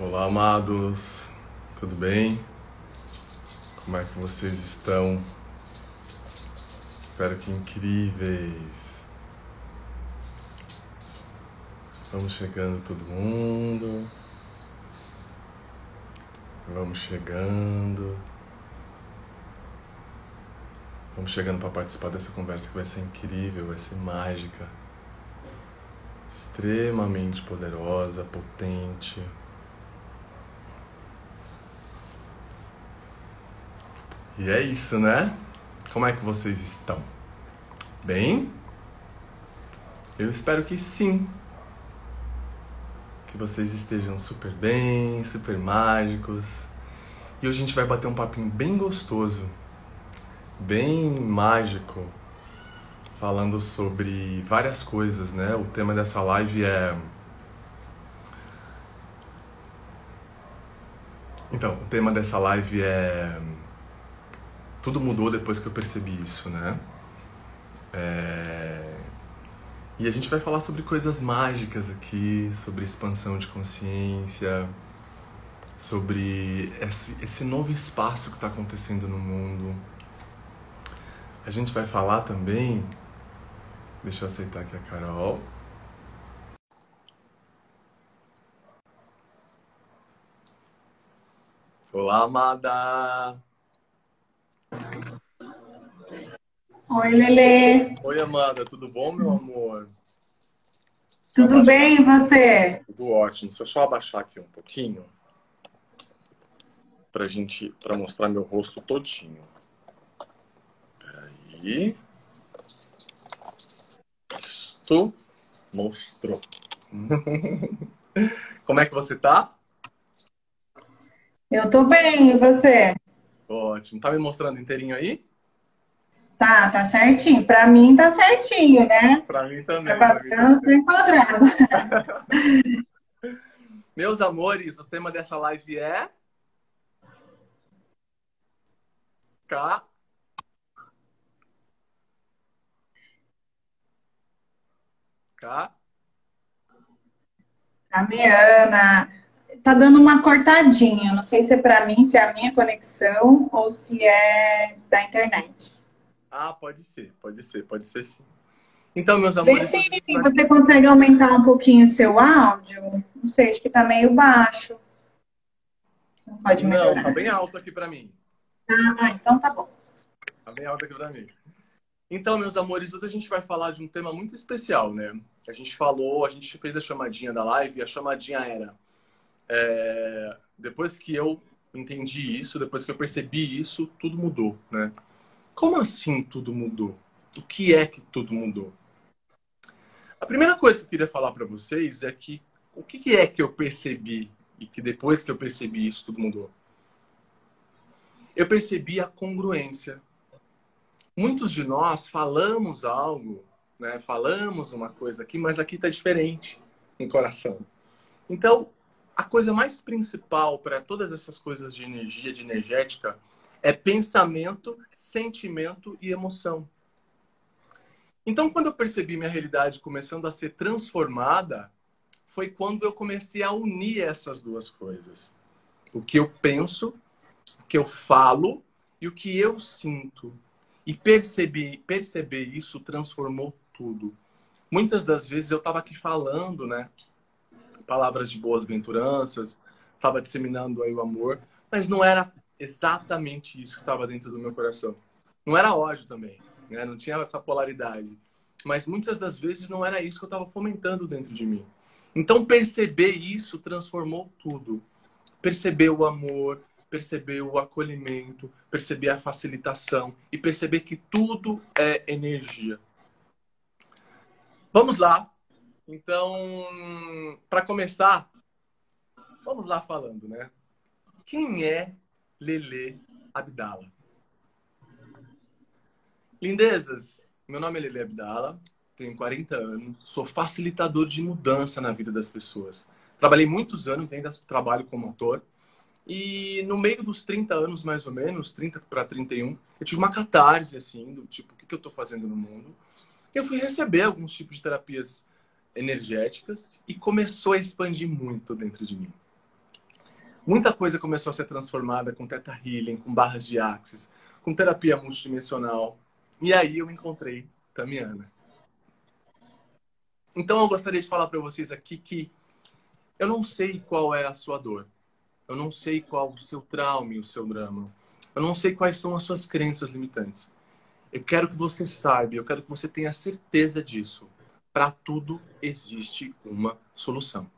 Olá, amados, tudo bem? Como é que vocês estão? Espero que incríveis. Vamos chegando todo mundo. Vamos chegando. Vamos chegando para participar dessa conversa que vai ser incrível, vai ser mágica. Extremamente poderosa, potente. E é isso, né? Como é que vocês estão? Bem? Eu espero que sim. Que vocês estejam super bem, super mágicos. E hoje a gente vai bater um papinho bem gostoso, bem mágico, falando sobre várias coisas, né? O tema dessa live é. Então, o tema dessa live é tudo mudou depois que eu percebi isso, né? É... E a gente vai falar sobre coisas mágicas aqui, sobre expansão de consciência, sobre esse, esse novo espaço que está acontecendo no mundo. A gente vai falar também. Deixa eu aceitar aqui a Carol. Olá, amada! Oi, Lele. Oi, Amanda, tudo bom, meu amor? Tudo bem, e você? Tudo ótimo. Deixa eu só abaixar aqui um pouquinho pra gente, para mostrar meu rosto todinho. Peraí. Isto mostrou. Como é que você tá? Eu tô bem, e você? Ótimo. Tá me mostrando inteirinho aí? Tá, tá certinho. Pra mim tá certinho, né? Pra mim também. Tá bastante enquadrado. Meus amores, o tema dessa live é. K. K. Camiana tá dando uma cortadinha. Não sei se é para mim, se é a minha conexão ou se é da internet. Ah, pode ser, pode ser, pode ser sim. Então, meus amores. Vê se você consegue aumentar um pouquinho o seu áudio. Não sei, acho que tá meio baixo. Não pode melhorar. Não, tá bem alto aqui para mim. Ah, então tá bom. Tá bem alto aqui para mim. Então, meus amores, hoje a gente vai falar de um tema muito especial, né? A gente falou, a gente fez a chamadinha da live e a chamadinha era é, depois que eu entendi isso, depois que eu percebi isso, tudo mudou, né? Como assim tudo mudou? O que é que tudo mudou? A primeira coisa que eu queria falar para vocês é que o que é que eu percebi e que depois que eu percebi isso tudo mudou? Eu percebi a congruência. Muitos de nós falamos algo, né? Falamos uma coisa aqui, mas aqui está diferente no coração. Então, a coisa mais principal para todas essas coisas de energia, de energética, é pensamento, sentimento e emoção. Então, quando eu percebi minha realidade começando a ser transformada, foi quando eu comecei a unir essas duas coisas. O que eu penso, o que eu falo e o que eu sinto. E perceber, perceber isso transformou tudo. Muitas das vezes eu estava aqui falando, né? Palavras de boas-venturanças, estava disseminando aí o amor, mas não era exatamente isso que estava dentro do meu coração. Não era ódio também, né? não tinha essa polaridade. Mas muitas das vezes não era isso que eu estava fomentando dentro de mim. Então perceber isso transformou tudo. Perceber o amor, perceber o acolhimento, perceber a facilitação e perceber que tudo é energia. Vamos lá então, para começar, vamos lá falando, né? Quem é Lele Abdala? Lindezas, meu nome é Lele Abdala, tenho 40 anos, sou facilitador de mudança na vida das pessoas. Trabalhei muitos anos, ainda trabalho como ator. E no meio dos 30 anos, mais ou menos, 30 para 31, eu tive uma catarse, assim, do tipo, o que, eu estou fazendo no mundo? Eu fui receber alguns tipos de terapias energéticas e começou a expandir muito dentro de mim. Muita coisa começou a ser transformada com Teta Healing, com barras de Axis, com terapia multidimensional. E aí eu encontrei Tamiana. Então eu gostaria de falar para vocês aqui que eu não sei qual é a sua dor. Eu não sei qual o seu trauma e o seu drama. Eu não sei quais são as suas crenças limitantes. Eu quero que você saiba, eu quero que você tenha certeza disso. Para tudo existe uma solução.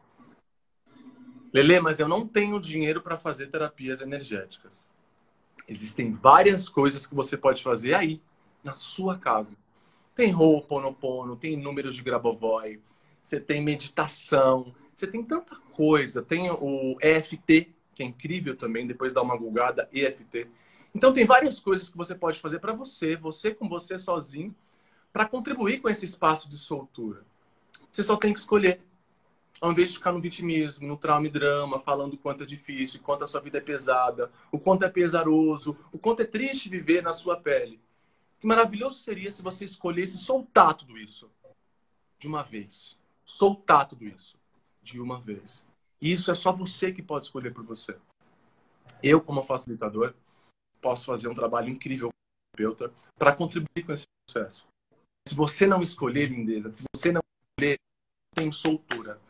Lele, mas eu não tenho dinheiro para fazer terapias energéticas. Existem várias coisas que você pode fazer aí, na sua casa. Tem Ho'oponopono, tem números de Grabovoi, você tem meditação, você tem tanta coisa. Tem o EFT, que é incrível também, depois dá uma gulgada, EFT. Então tem várias coisas que você pode fazer para você, você com você sozinho, para contribuir com esse espaço de soltura. Você só tem que escolher. Ao invés de ficar no vitimismo, no trauma e drama, falando o quanto é difícil, o quanto a sua vida é pesada, o quanto é pesaroso, o quanto é triste viver na sua pele. Que maravilhoso seria se você escolhesse soltar tudo isso de uma vez. Soltar tudo isso de uma vez. E isso é só você que pode escolher por você. Eu, como facilitador, posso fazer um trabalho incrível para contribuir com esse processo. Se você não escolher lindeza, se você não escolher, tem soltura.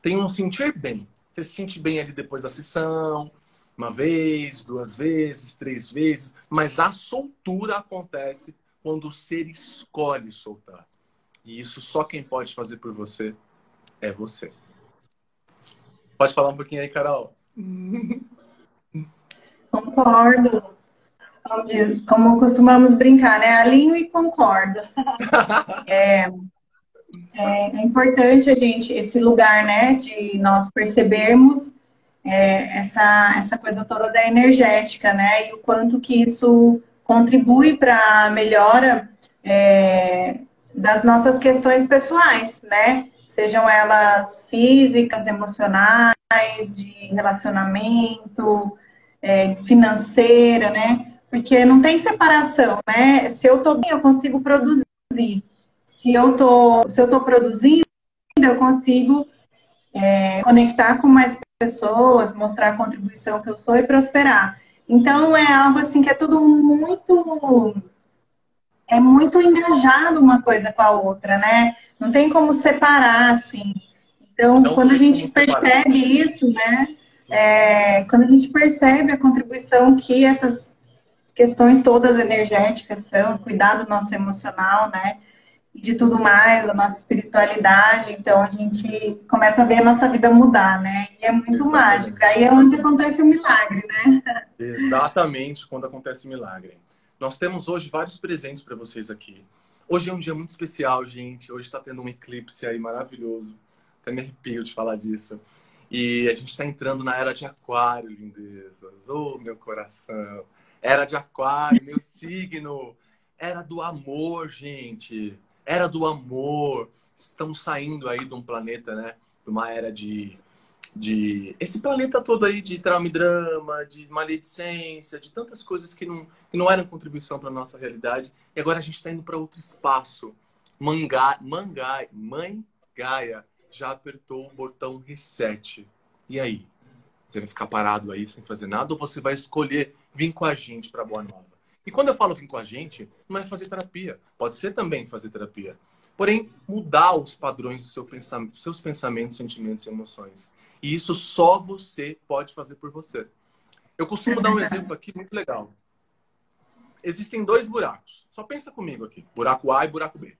Tem um sentir bem. Você se sente bem ali depois da sessão, uma vez, duas vezes, três vezes, mas a soltura acontece quando o ser escolhe soltar. E isso só quem pode fazer por você é você. Pode falar um pouquinho aí, Carol. Concordo. Como costumamos brincar, né? Alinho e concordo. É, é, é, importante a gente, esse lugar, né, de nós percebermos é, essa, essa coisa toda da energética, né? E o quanto que isso contribui para a melhora é, das nossas questões pessoais, né? Sejam elas físicas, emocionais, de relacionamento, é, financeira, né? Porque não tem separação, né? Se eu tô bem, eu consigo produzir. Se eu tô, se eu tô produzindo, eu consigo é, conectar com mais pessoas, mostrar a contribuição que eu sou e prosperar. Então é algo assim que é tudo muito é muito engajado uma coisa com a outra, né? Não tem como separar assim. Então, Não quando a gente percebe isso, né? É, quando a gente percebe a contribuição que essas questões todas energéticas são, cuidar do nosso emocional, né? E de tudo mais, da nossa espiritualidade, então a gente começa a ver a nossa vida mudar, né? E é muito Exatamente. mágico. Aí é onde acontece o milagre, né? Exatamente quando acontece o milagre. Nós temos hoje vários presentes para vocês aqui. Hoje é um dia muito especial, gente. Hoje está tendo um eclipse aí maravilhoso. Até me arrepio de falar disso. E a gente está entrando na era de aquário, lindezas. Oh, meu coração. Era de aquário, meu signo. Era do amor, gente. Era do amor. Estamos saindo aí de um planeta, né? De uma era de de esse planeta todo aí de trauma e drama, de maledicência, de tantas coisas que não, que não eram contribuição para nossa realidade. E agora a gente está indo para outro espaço. Mangá, Mangai, Mãe Gaia já apertou o botão reset. E aí? Você vai ficar parado aí sem fazer nada ou você vai escolher vir com a gente para Boa Nova? E quando eu falo vir com a gente, não é fazer terapia. Pode ser também fazer terapia. Porém, mudar os padrões do seu pensamento, dos seus pensamentos, sentimentos e emoções. E isso só você pode fazer por você. Eu costumo dar um exemplo aqui muito legal. Existem dois buracos. Só pensa comigo aqui: buraco A e buraco B.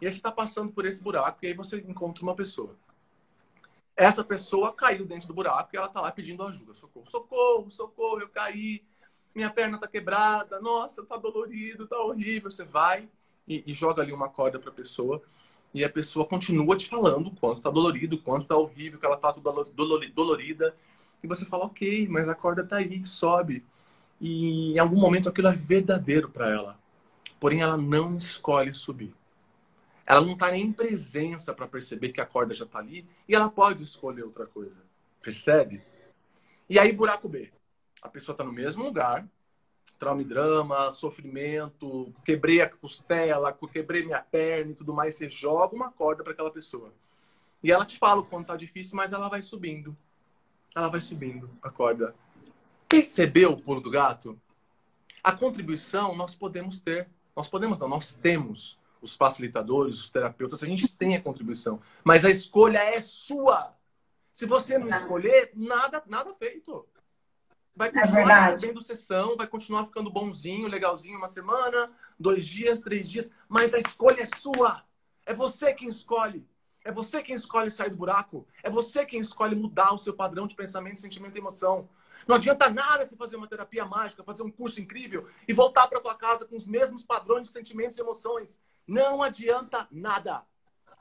E aí você está passando por esse buraco e aí você encontra uma pessoa. Essa pessoa caiu dentro do buraco e ela está lá pedindo ajuda. Socorro, socorro, socorro, eu caí, minha perna está quebrada, nossa, está dolorido, está horrível. Você vai e, e joga ali uma corda para a pessoa e a pessoa continua te falando o quanto está dolorido, o quanto está horrível, que ela está dolorida. E você fala, ok, mas a corda está aí, sobe. E em algum momento aquilo é verdadeiro para ela. Porém, ela não escolhe subir. Ela não está nem em presença para perceber que a corda já está ali e ela pode escolher outra coisa. Percebe? E aí, buraco B. A pessoa está no mesmo lugar, trauma e drama, sofrimento, quebrei a costela, quebrei minha perna e tudo mais. Você joga uma corda para aquela pessoa. E ela te fala o quanto tá difícil, mas ela vai subindo. ela vai subindo a corda. Percebeu o pulo do gato? A contribuição nós podemos ter. Nós podemos não, nós temos os facilitadores, os terapeutas, a gente tem a contribuição. Mas a escolha é sua. Se você não escolher, nada, nada feito. Vai é continuar é recebendo sessão, vai continuar ficando bonzinho, legalzinho uma semana, dois dias, três dias, mas a escolha é sua. É você quem escolhe. É você quem escolhe sair do buraco. É você quem escolhe mudar o seu padrão de pensamento, sentimento e emoção. Não adianta nada você fazer uma terapia mágica, fazer um curso incrível e voltar para tua casa com os mesmos padrões de sentimentos e emoções. Não adianta nada.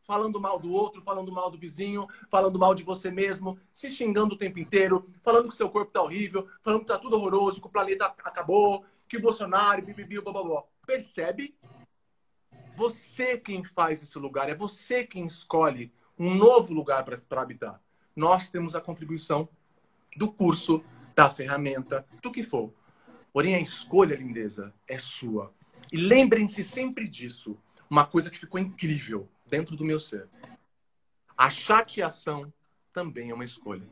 Falando mal do outro, falando mal do vizinho, falando mal de você mesmo, se xingando o tempo inteiro, falando que seu corpo tá horrível, falando que tá tudo horroroso, que o planeta acabou, que o Bolsonaro, bibibi, blá, blá, blá. Percebe? Você quem faz esse lugar, é você quem escolhe um novo lugar para habitar. Nós temos a contribuição do curso, da ferramenta, do que for. Porém, a escolha, lindeza, é sua. E lembrem-se sempre disso. Uma coisa que ficou incrível dentro do meu ser. A chateação também é uma escolha.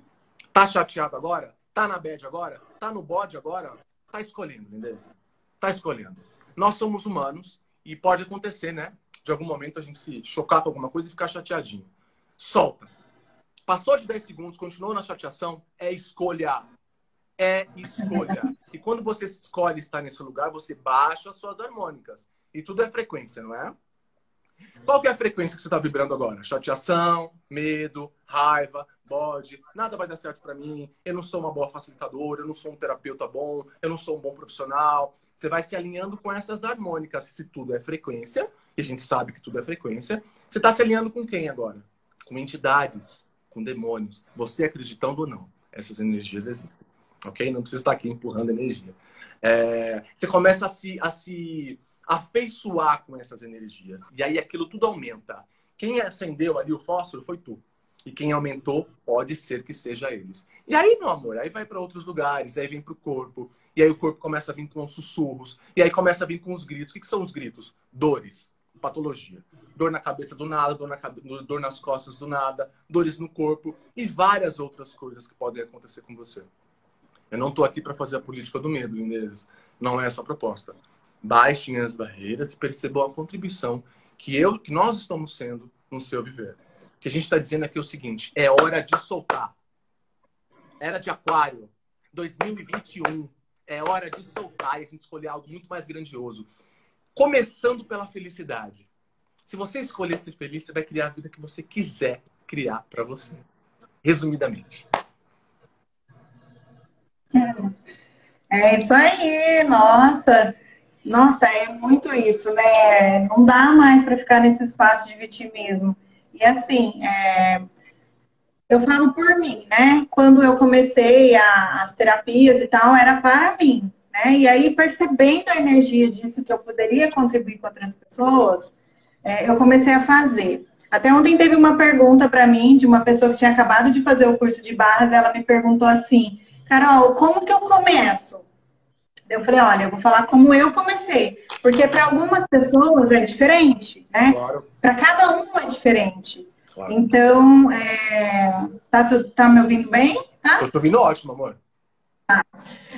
Tá chateado agora? Tá na bad agora? Tá no bode agora? Tá escolhendo, lindeza. Tá escolhendo. Nós somos humanos e pode acontecer, né? De algum momento a gente se chocar com alguma coisa e ficar chateadinho. Solta. Passou de 10 segundos, continuou na chateação, é escolha. É escolha. E quando você escolhe estar nesse lugar, você baixa as suas harmônicas. E tudo é frequência, não é? Qual que é a frequência que você está vibrando agora? Chateação, medo, raiva, bode, nada vai dar certo para mim, eu não sou uma boa facilitadora, eu não sou um terapeuta bom, eu não sou um bom profissional. Você vai se alinhando com essas harmônicas, se tudo é frequência, e a gente sabe que tudo é frequência. Você está se alinhando com quem agora? Com entidades, com demônios. Você acreditando ou não, essas energias existem. Ok? Não precisa estar aqui empurrando energia. É, você começa a se, a se afeiçoar com essas energias. E aí aquilo tudo aumenta. Quem acendeu ali o fósforo foi tu. E quem aumentou pode ser que seja eles. E aí, meu amor, aí vai para outros lugares, aí vem para o corpo. E aí o corpo começa a vir com os sussurros. E aí começa a vir com os gritos. O que, que são os gritos? Dores, patologia. Dor na cabeça do nada, dor, na, dor nas costas do nada, dores no corpo e várias outras coisas que podem acontecer com você. Eu não estou aqui para fazer a política do medo, lindezas. Não é essa a proposta baixem as barreiras e percebam a contribuição que eu, que nós estamos sendo no seu viver. O que a gente está dizendo aqui é o seguinte: é hora de soltar. Era de Aquário, 2021. É hora de soltar e a gente escolher algo muito mais grandioso. Começando pela felicidade. Se você escolher ser feliz, você vai criar a vida que você quiser criar para você. Resumidamente. É isso aí, nossa. Nossa, é muito isso, né? Não dá mais para ficar nesse espaço de vitimismo. E assim, é... eu falo por mim, né? Quando eu comecei a, as terapias e tal, era para mim, né? E aí, percebendo a energia disso que eu poderia contribuir com outras pessoas, é, eu comecei a fazer. Até ontem teve uma pergunta para mim de uma pessoa que tinha acabado de fazer o curso de barras. Ela me perguntou assim: Carol, como que eu começo? Eu falei, olha, eu vou falar como eu comecei. Porque para algumas pessoas é diferente, né? Claro. Para cada um é diferente. Claro. Então, é... tá, tu, tá me ouvindo bem? Tá? Eu tô ouvindo ótimo, amor. Tá.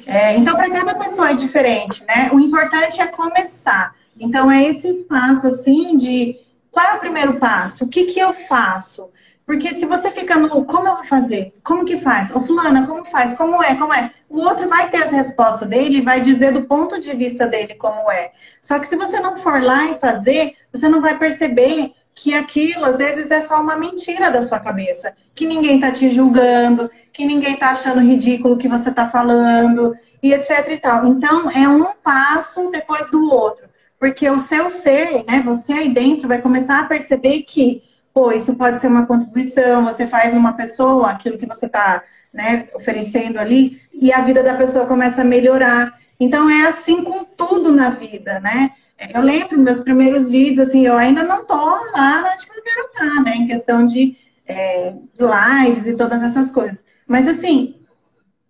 É, então, para cada pessoa é diferente, né? O importante é começar. Então, é esse espaço, assim, de qual é o primeiro passo? O que, que eu faço? Porque se você fica no como eu vou fazer? Como que faz? Ô fulana, como faz? Como é? Como é? O outro vai ter as respostas dele e vai dizer do ponto de vista dele como é. Só que se você não for lá e fazer, você não vai perceber que aquilo às vezes é só uma mentira da sua cabeça, que ninguém tá te julgando, que ninguém tá achando ridículo o que você tá falando e etc e tal. Então é um passo depois do outro, porque o seu ser, né, você aí dentro vai começar a perceber que pô, isso pode ser uma contribuição, você faz numa pessoa aquilo que você está né, oferecendo ali, e a vida da pessoa começa a melhorar. Então é assim com tudo na vida, né? Eu lembro meus primeiros vídeos, assim, eu ainda não tô lá onde eu quero estar, né? Em questão de é, lives e todas essas coisas. Mas assim,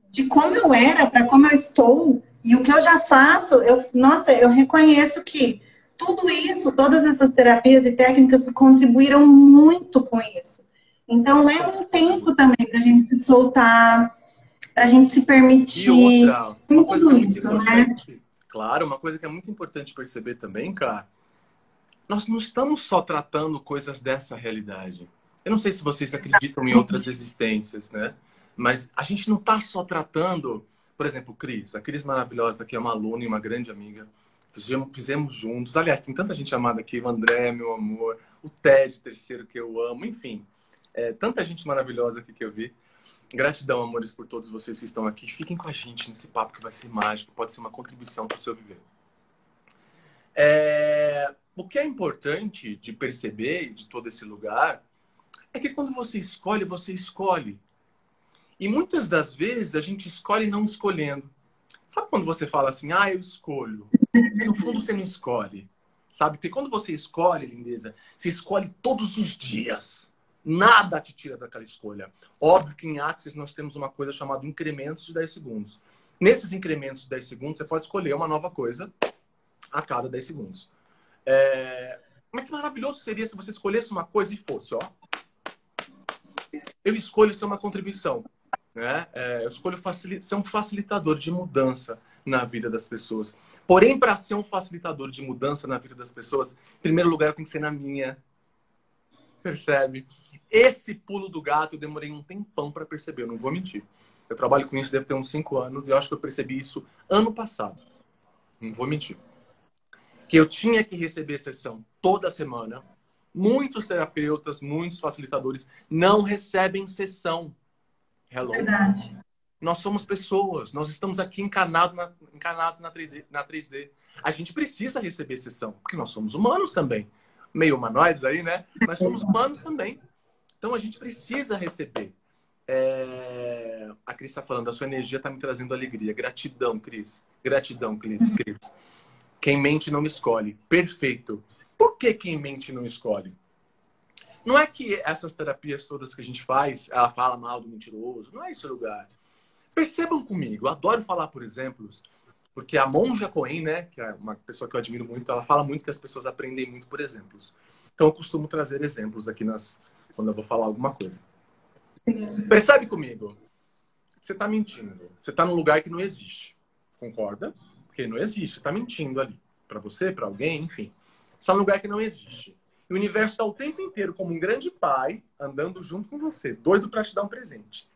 de como eu era para como eu estou e o que eu já faço, eu, nossa, eu reconheço que tudo isso, todas essas terapias e técnicas contribuíram muito com isso. Então, leva um tempo também para a gente se soltar para a gente se permitir e outra, tudo é isso, né? Claro, uma coisa que é muito importante perceber também, cara, nós não estamos só tratando coisas dessa realidade. Eu não sei se vocês acreditam em outras existências, né? Mas a gente não está só tratando, por exemplo, Cris. A Cris maravilhosa aqui é uma aluna e uma grande amiga. Fizemos, juntos. Aliás, tem tanta gente amada aqui. O André, meu amor. O Ted, terceiro, que eu amo. Enfim, é, tanta gente maravilhosa aqui que eu vi. Gratidão, amores, por todos vocês que estão aqui. Fiquem com a gente nesse papo que vai ser mágico. Pode ser uma contribuição para o seu viver. É... O que é importante de perceber de todo esse lugar é que quando você escolhe, você escolhe. E muitas das vezes a gente escolhe não escolhendo. Sabe quando você fala assim, ah, eu escolho? No fundo você não escolhe. Sabe? Porque quando você escolhe, lindeza, você escolhe todos os dias. Nada te tira daquela escolha. Óbvio que em Axis nós temos uma coisa chamada incrementos de 10 segundos. Nesses incrementos de 10 segundos, você pode escolher uma nova coisa a cada 10 segundos. É... Mas que maravilhoso seria se você escolhesse uma coisa e fosse, ó. Eu escolho ser uma contribuição. Né? É, eu escolho ser um facilitador de mudança na vida das pessoas. Porém, para ser um facilitador de mudança na vida das pessoas, em primeiro lugar, tem que ser na minha. Percebe? Esse pulo do gato eu demorei um tempão para perceber, eu não vou mentir. Eu trabalho com isso, deve ter uns cinco anos, e eu acho que eu percebi isso ano passado. Não vou mentir. Que eu tinha que receber sessão toda semana. Muitos terapeutas, muitos facilitadores não recebem sessão Hello. Verdade. Nós somos pessoas, nós estamos aqui encarnados na, encarnados na 3D, na 3D. A gente precisa receber sessão, porque nós somos humanos também. Meio humanoides aí, né? Mas somos humanos também. Então a gente precisa receber. É... A Cris está falando, a sua energia está me trazendo alegria. Gratidão, Cris. Gratidão, Cris. Cris. Quem mente não escolhe. Perfeito. Por que quem mente não escolhe? Não é que essas terapias todas que a gente faz, ela fala mal do mentiroso, não é esse lugar. Percebam comigo, eu adoro falar por exemplos, porque a Monja Cohen, né, que é uma pessoa que eu admiro muito, ela fala muito que as pessoas aprendem muito por exemplos. Então eu costumo trazer exemplos aqui nas quando eu vou falar alguma coisa. Percebe comigo? Você está mentindo. Você está num lugar que não existe. Concorda? Porque não existe. Está mentindo ali. Para você, para alguém, enfim. Está num lugar que não existe. E o universo está o tempo inteiro como um grande pai andando junto com você, doido para te dar um presente.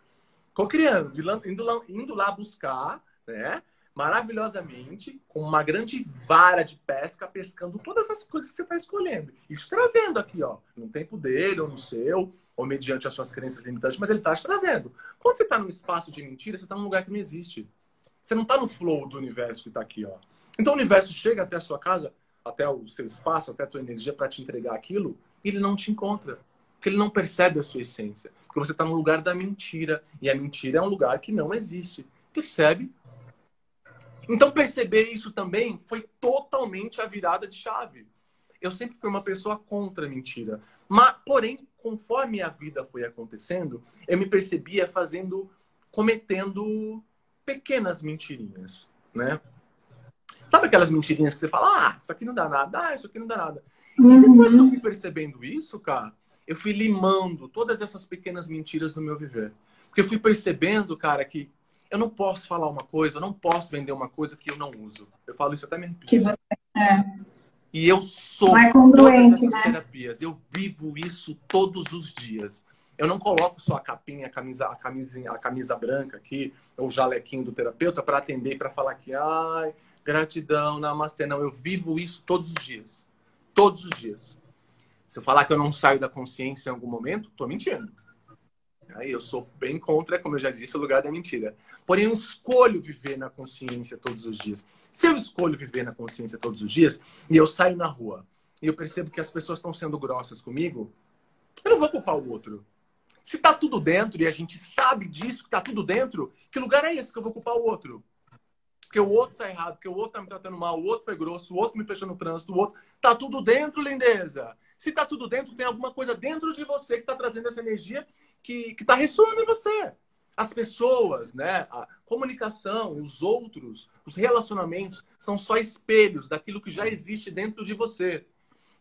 Cocriando, indo lá, indo lá buscar, né? Maravilhosamente, com uma grande vara de pesca, pescando todas as coisas que você está escolhendo. Isso trazendo aqui, ó, no tempo dele ou no seu, ou mediante as suas crenças limitantes, mas ele está te trazendo. Quando você está num espaço de mentira, você está num lugar que não existe. Você não está no flow do universo que está aqui, ó. Então o universo chega até a sua casa até o seu espaço, até a tua energia para te entregar aquilo, ele não te encontra. Porque ele não percebe a sua essência. Porque você está no lugar da mentira. E a mentira é um lugar que não existe. Percebe? Então, perceber isso também foi totalmente a virada de chave. Eu sempre fui uma pessoa contra a mentira. Mas, porém, conforme a vida foi acontecendo, eu me percebia fazendo, cometendo pequenas mentirinhas, né? Sabe aquelas mentirinhas que você fala, ah, isso aqui não dá nada, ah, isso aqui não dá nada. Uhum. E depois que eu fui percebendo isso, cara, eu fui limando todas essas pequenas mentiras no meu viver. Porque eu fui percebendo, cara, que eu não posso falar uma coisa, eu não posso vender uma coisa que eu não uso. Eu falo isso até mesmo. Que você é. E eu sou é todas essas né? terapias. Eu vivo isso todos os dias. Eu não coloco só a capinha, a camisa, a camisa, a camisa branca aqui, o jalequinho do terapeuta para atender, para falar que, ai, gratidão, namastê. Não, eu vivo isso todos os dias. Todos os dias. Se eu falar que eu não saio da consciência em algum momento, estou mentindo. Aí eu sou bem contra, como eu já disse, o lugar da mentira. Porém, eu escolho viver na consciência todos os dias. Se eu escolho viver na consciência todos os dias e eu saio na rua e eu percebo que as pessoas estão sendo grossas comigo, eu não vou culpar o outro. Se tá tudo dentro e a gente sabe disso, que tá tudo dentro, que lugar é esse que eu vou culpar o outro? Porque o outro tá errado, porque o outro tá me tratando mal, o outro foi grosso, o outro me fechou no trânsito, o outro. Tá tudo dentro, lindeza. Se tá tudo dentro, tem alguma coisa dentro de você que tá trazendo essa energia que, que tá ressoando em você. As pessoas, né? A comunicação, os outros, os relacionamentos são só espelhos daquilo que já existe dentro de você.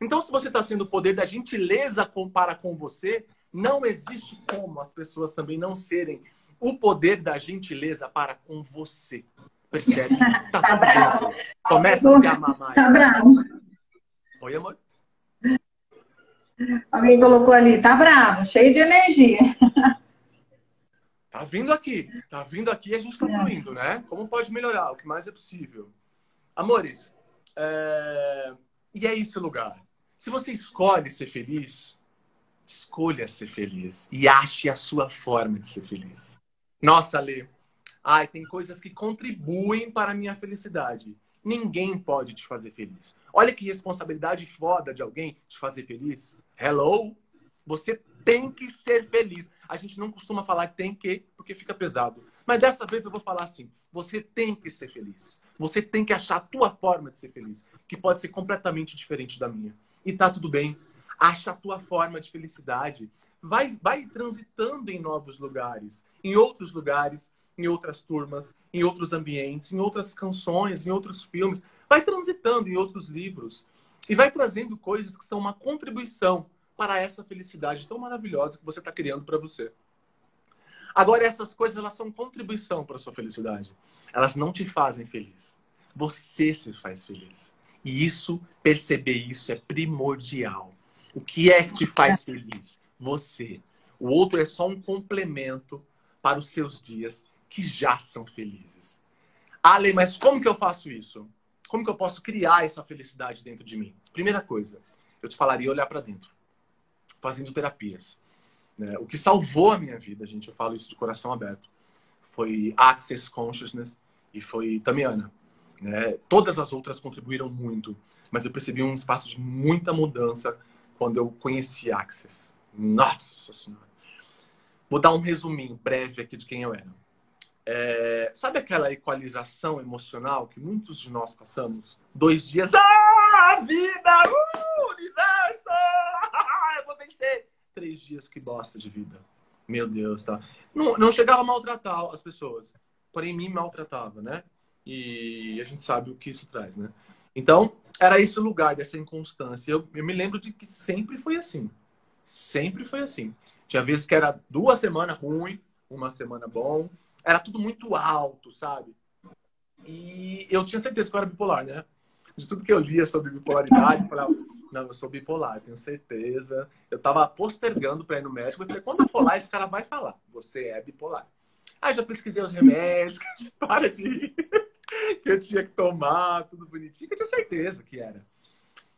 Então, se você está sendo o poder da gentileza para com você, não existe como as pessoas também não serem o poder da gentileza para com você. Percebe? Tá, tá bravo. Começa a se amar mais. Tá bravo. Oi, amor? Alguém colocou ali, tá bravo, cheio de energia. Tá vindo aqui, tá vindo aqui e a gente tá é. fluindo, né? Como pode melhorar? O que mais é possível? Amores, é... e é esse lugar. Se você escolhe ser feliz, escolha ser feliz e ache a sua forma de ser feliz. Nossa, Lê, ai, tem coisas que contribuem para a minha felicidade. Ninguém pode te fazer feliz. Olha que responsabilidade foda de alguém te fazer feliz. Hello? Você tem que ser feliz. A gente não costuma falar tem que, porque fica pesado. Mas dessa vez eu vou falar assim: você tem que ser feliz. Você tem que achar a tua forma de ser feliz, que pode ser completamente diferente da minha. E tá tudo bem. Acha a tua forma de felicidade. Vai, vai transitando em novos lugares, em outros lugares, em outras turmas, em outros ambientes, em outras canções, em outros filmes. Vai transitando em outros livros e vai trazendo coisas que são uma contribuição para essa felicidade tão maravilhosa que você está criando para você. Agora, essas coisas elas são contribuição para a sua felicidade. Elas não te fazem feliz. Você se faz feliz. E isso, perceber isso é primordial. O que é que te faz feliz? Você. O outro é só um complemento para os seus dias que já são felizes. Ale, mas como que eu faço isso? Como que eu posso criar essa felicidade dentro de mim? Primeira coisa, eu te falaria olhar para dentro fazendo terapias. Né? O que salvou a minha vida, gente, eu falo isso de coração aberto, foi Access Consciousness e foi Tamiana. Né? Todas as outras contribuíram muito, mas eu percebi um espaço de muita mudança quando eu conheci Access. Nossa Senhora! Vou dar um resuminho breve aqui de quem eu era. É, sabe aquela equalização emocional que muitos de nós passamos? Dois dias. Ah, vida! Uh, universo! eu vou vencer. Três dias que bosta de vida. Meu Deus, tá? Não, não chegava a maltratar as pessoas, porém me maltratava, né? E a gente sabe o que isso traz, né? Então, era esse lugar dessa inconstância. Eu, eu me lembro de que sempre foi assim. Sempre foi assim. Tinha vezes que era duas semanas ruim, uma semana bom. Era tudo muito alto, sabe? E eu tinha certeza que eu era bipolar, né? De tudo que eu lia sobre bipolaridade, eu falava, não, eu sou bipolar, tenho certeza. Eu tava postergando para ir no médico. Eu falei, quando eu for lá, esse cara vai falar. Você é bipolar. Aí já pesquisei os remédios. para de ir. que eu tinha que tomar, tudo bonitinho. Que eu tinha certeza que era.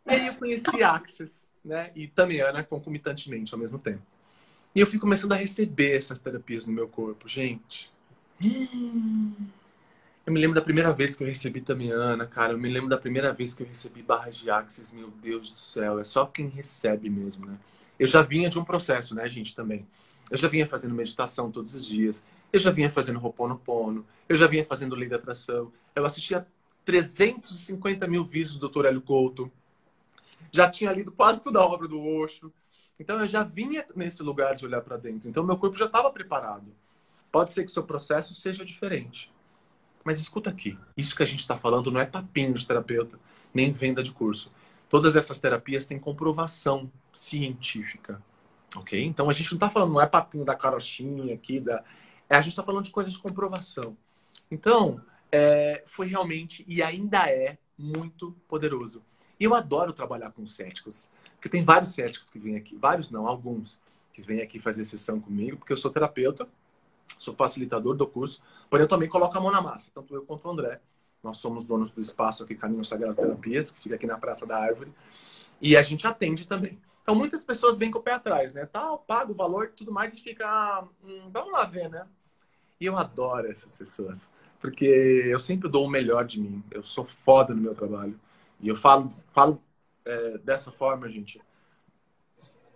E aí eu conheci Access, né? E Tamiana concomitantemente ao mesmo tempo. E eu fui começando a receber essas terapias no meu corpo. Gente. Eu me lembro da primeira vez que eu recebi Tamiana, cara. Eu me lembro da primeira vez que eu recebi barras de Axis. Meu Deus do céu, é só quem recebe mesmo, né? Eu já vinha de um processo, né, gente, também. Eu já vinha fazendo meditação todos os dias. Eu já vinha fazendo Ho'oponopono. Eu já vinha fazendo Lei da Atração. Eu assistia 350 mil vídeos do Dr. Hélio Couto. Já tinha lido quase toda a obra do Osho. Então eu já vinha nesse lugar de olhar para dentro. Então meu corpo já estava preparado. Pode ser que seu processo seja diferente. Mas escuta aqui, isso que a gente está falando não é papinho de terapeuta, nem venda de curso. Todas essas terapias têm comprovação científica, ok? Então a gente não está falando, não é papinho da carochinha aqui, da... É, a gente está falando de coisas de comprovação. Então, é, foi realmente e ainda é muito poderoso. E eu adoro trabalhar com céticos, porque tem vários céticos que vêm aqui, vários não, alguns, que vêm aqui fazer sessão comigo, porque eu sou terapeuta, sou facilitador do curso, porém eu também coloco a mão na massa, tanto eu quanto o André. Nós somos donos do espaço aqui, Caminho Sagrado Terapias, que fica aqui na Praça da Árvore, e a gente atende também. Então muitas pessoas vêm com o pé atrás, né? Tal, tá, paga o valor tudo mais e fica, hum, vamos lá ver, né? E eu adoro essas pessoas, porque eu sempre dou o melhor de mim. Eu sou foda no meu trabalho. E eu falo, falo é, dessa forma, gente.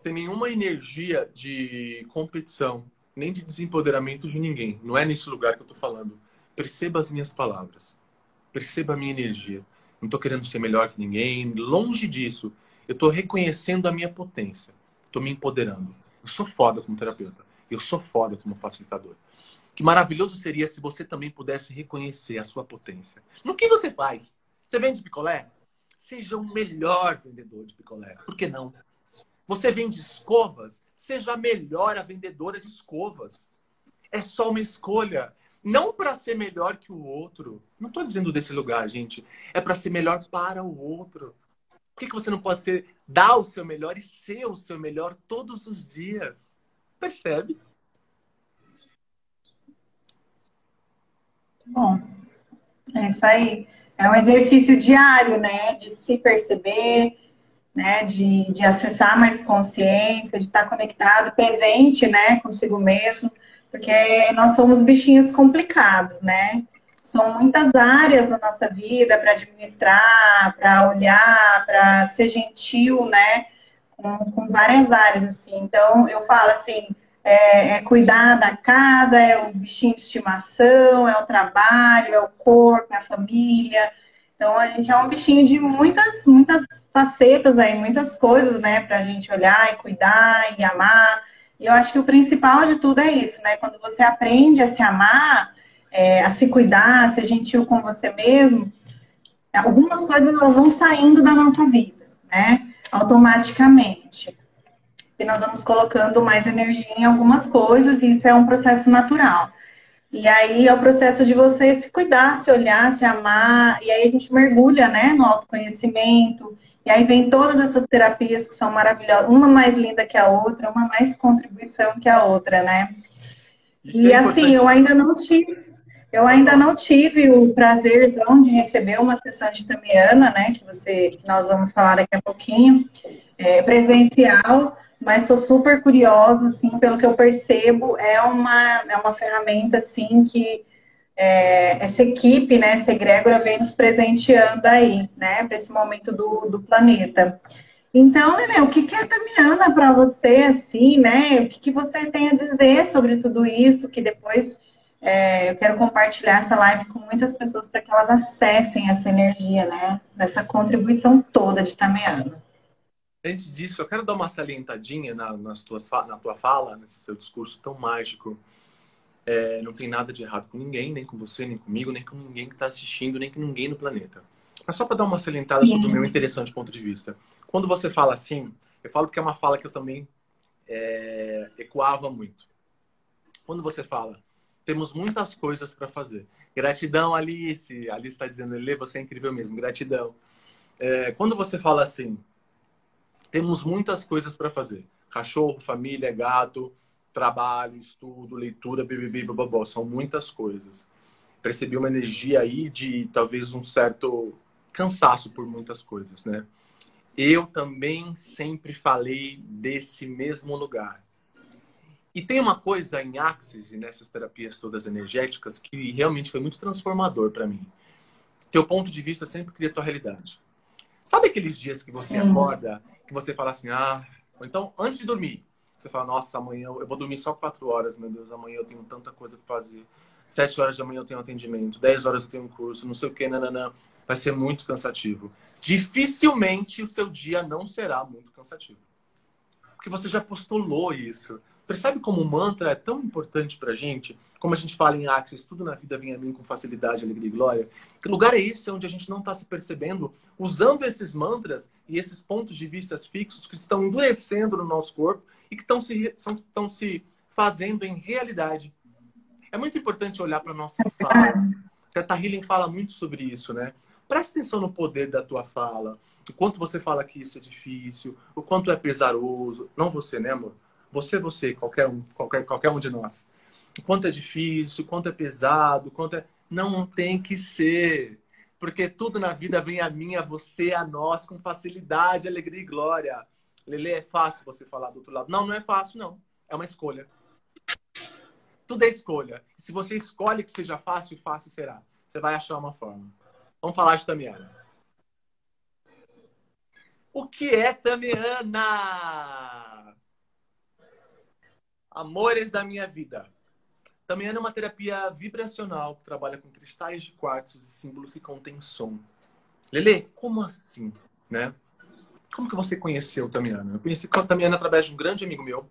Tem nenhuma energia de competição nem de desempoderamento de ninguém. Não é nesse lugar que eu estou falando. Perceba as minhas palavras. Perceba a minha energia. Não estou querendo ser melhor que ninguém. Longe disso. Eu estou reconhecendo a minha potência. Estou me empoderando. Eu sou foda como terapeuta. Eu sou foda como facilitador. Que maravilhoso seria se você também pudesse reconhecer a sua potência. No que você faz? Você vende picolé? Seja o melhor vendedor de picolé. Por que não? Você vende escovas? Seja a melhor a vendedora de escovas. É só uma escolha. Não para ser melhor que o outro. Não estou dizendo desse lugar, gente. É para ser melhor para o outro. Por que, que você não pode ser dar o seu melhor e ser o seu melhor todos os dias? Percebe? Bom, é isso aí. É um exercício diário, né? De se perceber, né? De, de acessar mais consciência, de estar conectado, presente, né? Consigo mesmo porque nós somos bichinhos complicados, né? São muitas áreas na nossa vida para administrar, para olhar, para ser gentil, né? Com, com, várias áreas, assim. Então, eu falo assim, é, é, cuidar da casa, é o bichinho de estimação, é o trabalho, é o corpo, é a família. Então, a gente é um bichinho de muitas, muitas facetas aí, muitas coisas, né? Para a gente olhar e cuidar e amar. E eu acho que o principal de tudo é isso, né? Quando você aprende a se amar, é, a se cuidar, a ser gentil com você mesmo, algumas coisas elas vão saindo da nossa vida, né? Automaticamente. E nós vamos colocando mais energia em algumas coisas, e isso é um processo natural. E aí é o processo de você se cuidar, se olhar, se amar, e aí a gente mergulha, né, no autoconhecimento, e aí vem todas essas terapias que são maravilhosas, uma mais linda que a outra, uma mais contribuição que a outra, né? E, e é assim, eu ainda não tive, eu ainda não tive o prazerzão de receber uma sessão de Tamiana, né? Que você, que nós vamos falar daqui a pouquinho, é, presencial, mas estou super curiosa, assim, pelo que eu percebo, é uma, é uma ferramenta assim que é, essa equipe, né, essa egrégora vem nos presenteando aí, né, para esse momento do, do planeta. Então, Nenê, o que, que é Tamiana para você, assim, né? O que, que você tem a dizer sobre tudo isso, que depois é, eu quero compartilhar essa live com muitas pessoas para que elas acessem essa energia, né? Dessa contribuição toda de Tamiana. Antes disso, eu quero dar uma salientadinha na, nas tuas, na tua fala, nesse seu discurso tão mágico é, não tem nada de errado com ninguém, nem com você, nem comigo, nem com ninguém que está assistindo, nem com ninguém no planeta. Mas só para dar uma salientada sobre o meu interessante ponto de vista. Quando você fala assim, eu falo porque é uma fala que eu também é, ecoava muito. Quando você fala, temos muitas coisas para fazer. Gratidão, Alice. Alice está dizendo, Lê, você é incrível mesmo. Gratidão. É, quando você fala assim, temos muitas coisas para fazer. Cachorro, família, gato, trabalho, estudo, leitura, BBB, bababó, são muitas coisas. Percebi uma energia aí de talvez um certo cansaço por muitas coisas, né? Eu também sempre falei desse mesmo lugar. E tem uma coisa em Axis e nessas terapias todas energéticas que realmente foi muito transformador para mim. Teu ponto de vista sempre cria tua realidade. Sabe aqueles dias que você Sim. acorda, você fala assim, ah, ou então antes de dormir, você fala, nossa, amanhã eu vou dormir só quatro horas, meu Deus, amanhã eu tenho tanta coisa para fazer. Sete horas da manhã eu tenho atendimento, dez horas eu tenho um curso, não sei o que, nananã. Vai ser muito cansativo. Dificilmente o seu dia não será muito cansativo. Porque você já postulou isso. Percebe como o mantra é tão importante pra gente? Como a gente fala em Axis, tudo na vida vem a mim com facilidade, alegria e glória. Que lugar é esse onde a gente não está se percebendo usando esses mantras e esses pontos de vista fixos que estão endurecendo no nosso corpo e que estão se, estão se fazendo em realidade. É muito importante olhar para a nossa fala. Teta Healing fala muito sobre isso, né? Presta atenção no poder da tua fala. O quanto você fala que isso é difícil, o quanto é pesaroso. Não você, né, amor? Você, você, qualquer um, qualquer, qualquer um de nós. Quanto é difícil, quanto é pesado, quanto é. Não tem que ser. Porque tudo na vida vem a mim, a você, a nós, com facilidade, alegria e glória. Lele, é fácil você falar do outro lado. Não, não é fácil, não. É uma escolha. Tudo é escolha. Se você escolhe que seja fácil, fácil será. Você vai achar uma forma. Vamos falar de Tamiana. O que é Tamiana? Amores da minha vida. Tamiana é uma terapia vibracional que trabalha com cristais de quartzo e símbolos que contém som. Lele, como assim, né? Como que você conheceu Tamiana? Eu conheci a Tamiana através de um grande amigo meu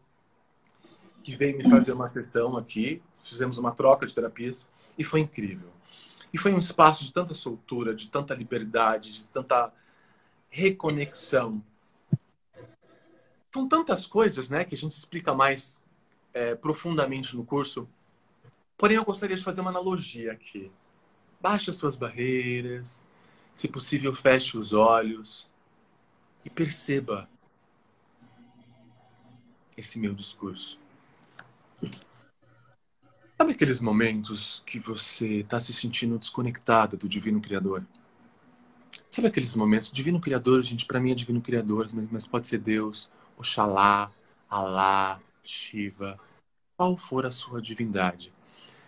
que veio me fazer uma sessão aqui. Fizemos uma troca de terapias e foi incrível. E foi um espaço de tanta soltura, de tanta liberdade, de tanta reconexão. São tantas coisas, né, que a gente explica mais é, profundamente no curso. Porém, eu gostaria de fazer uma analogia aqui. Baixe as suas barreiras, se possível, feche os olhos e perceba esse meu discurso. Sabe aqueles momentos que você está se sentindo desconectada do Divino Criador? Sabe aqueles momentos? Divino Criador, gente, para mim é Divino Criador, mas pode ser Deus, Oxalá, Alá, Shiva, qual for a sua divindade.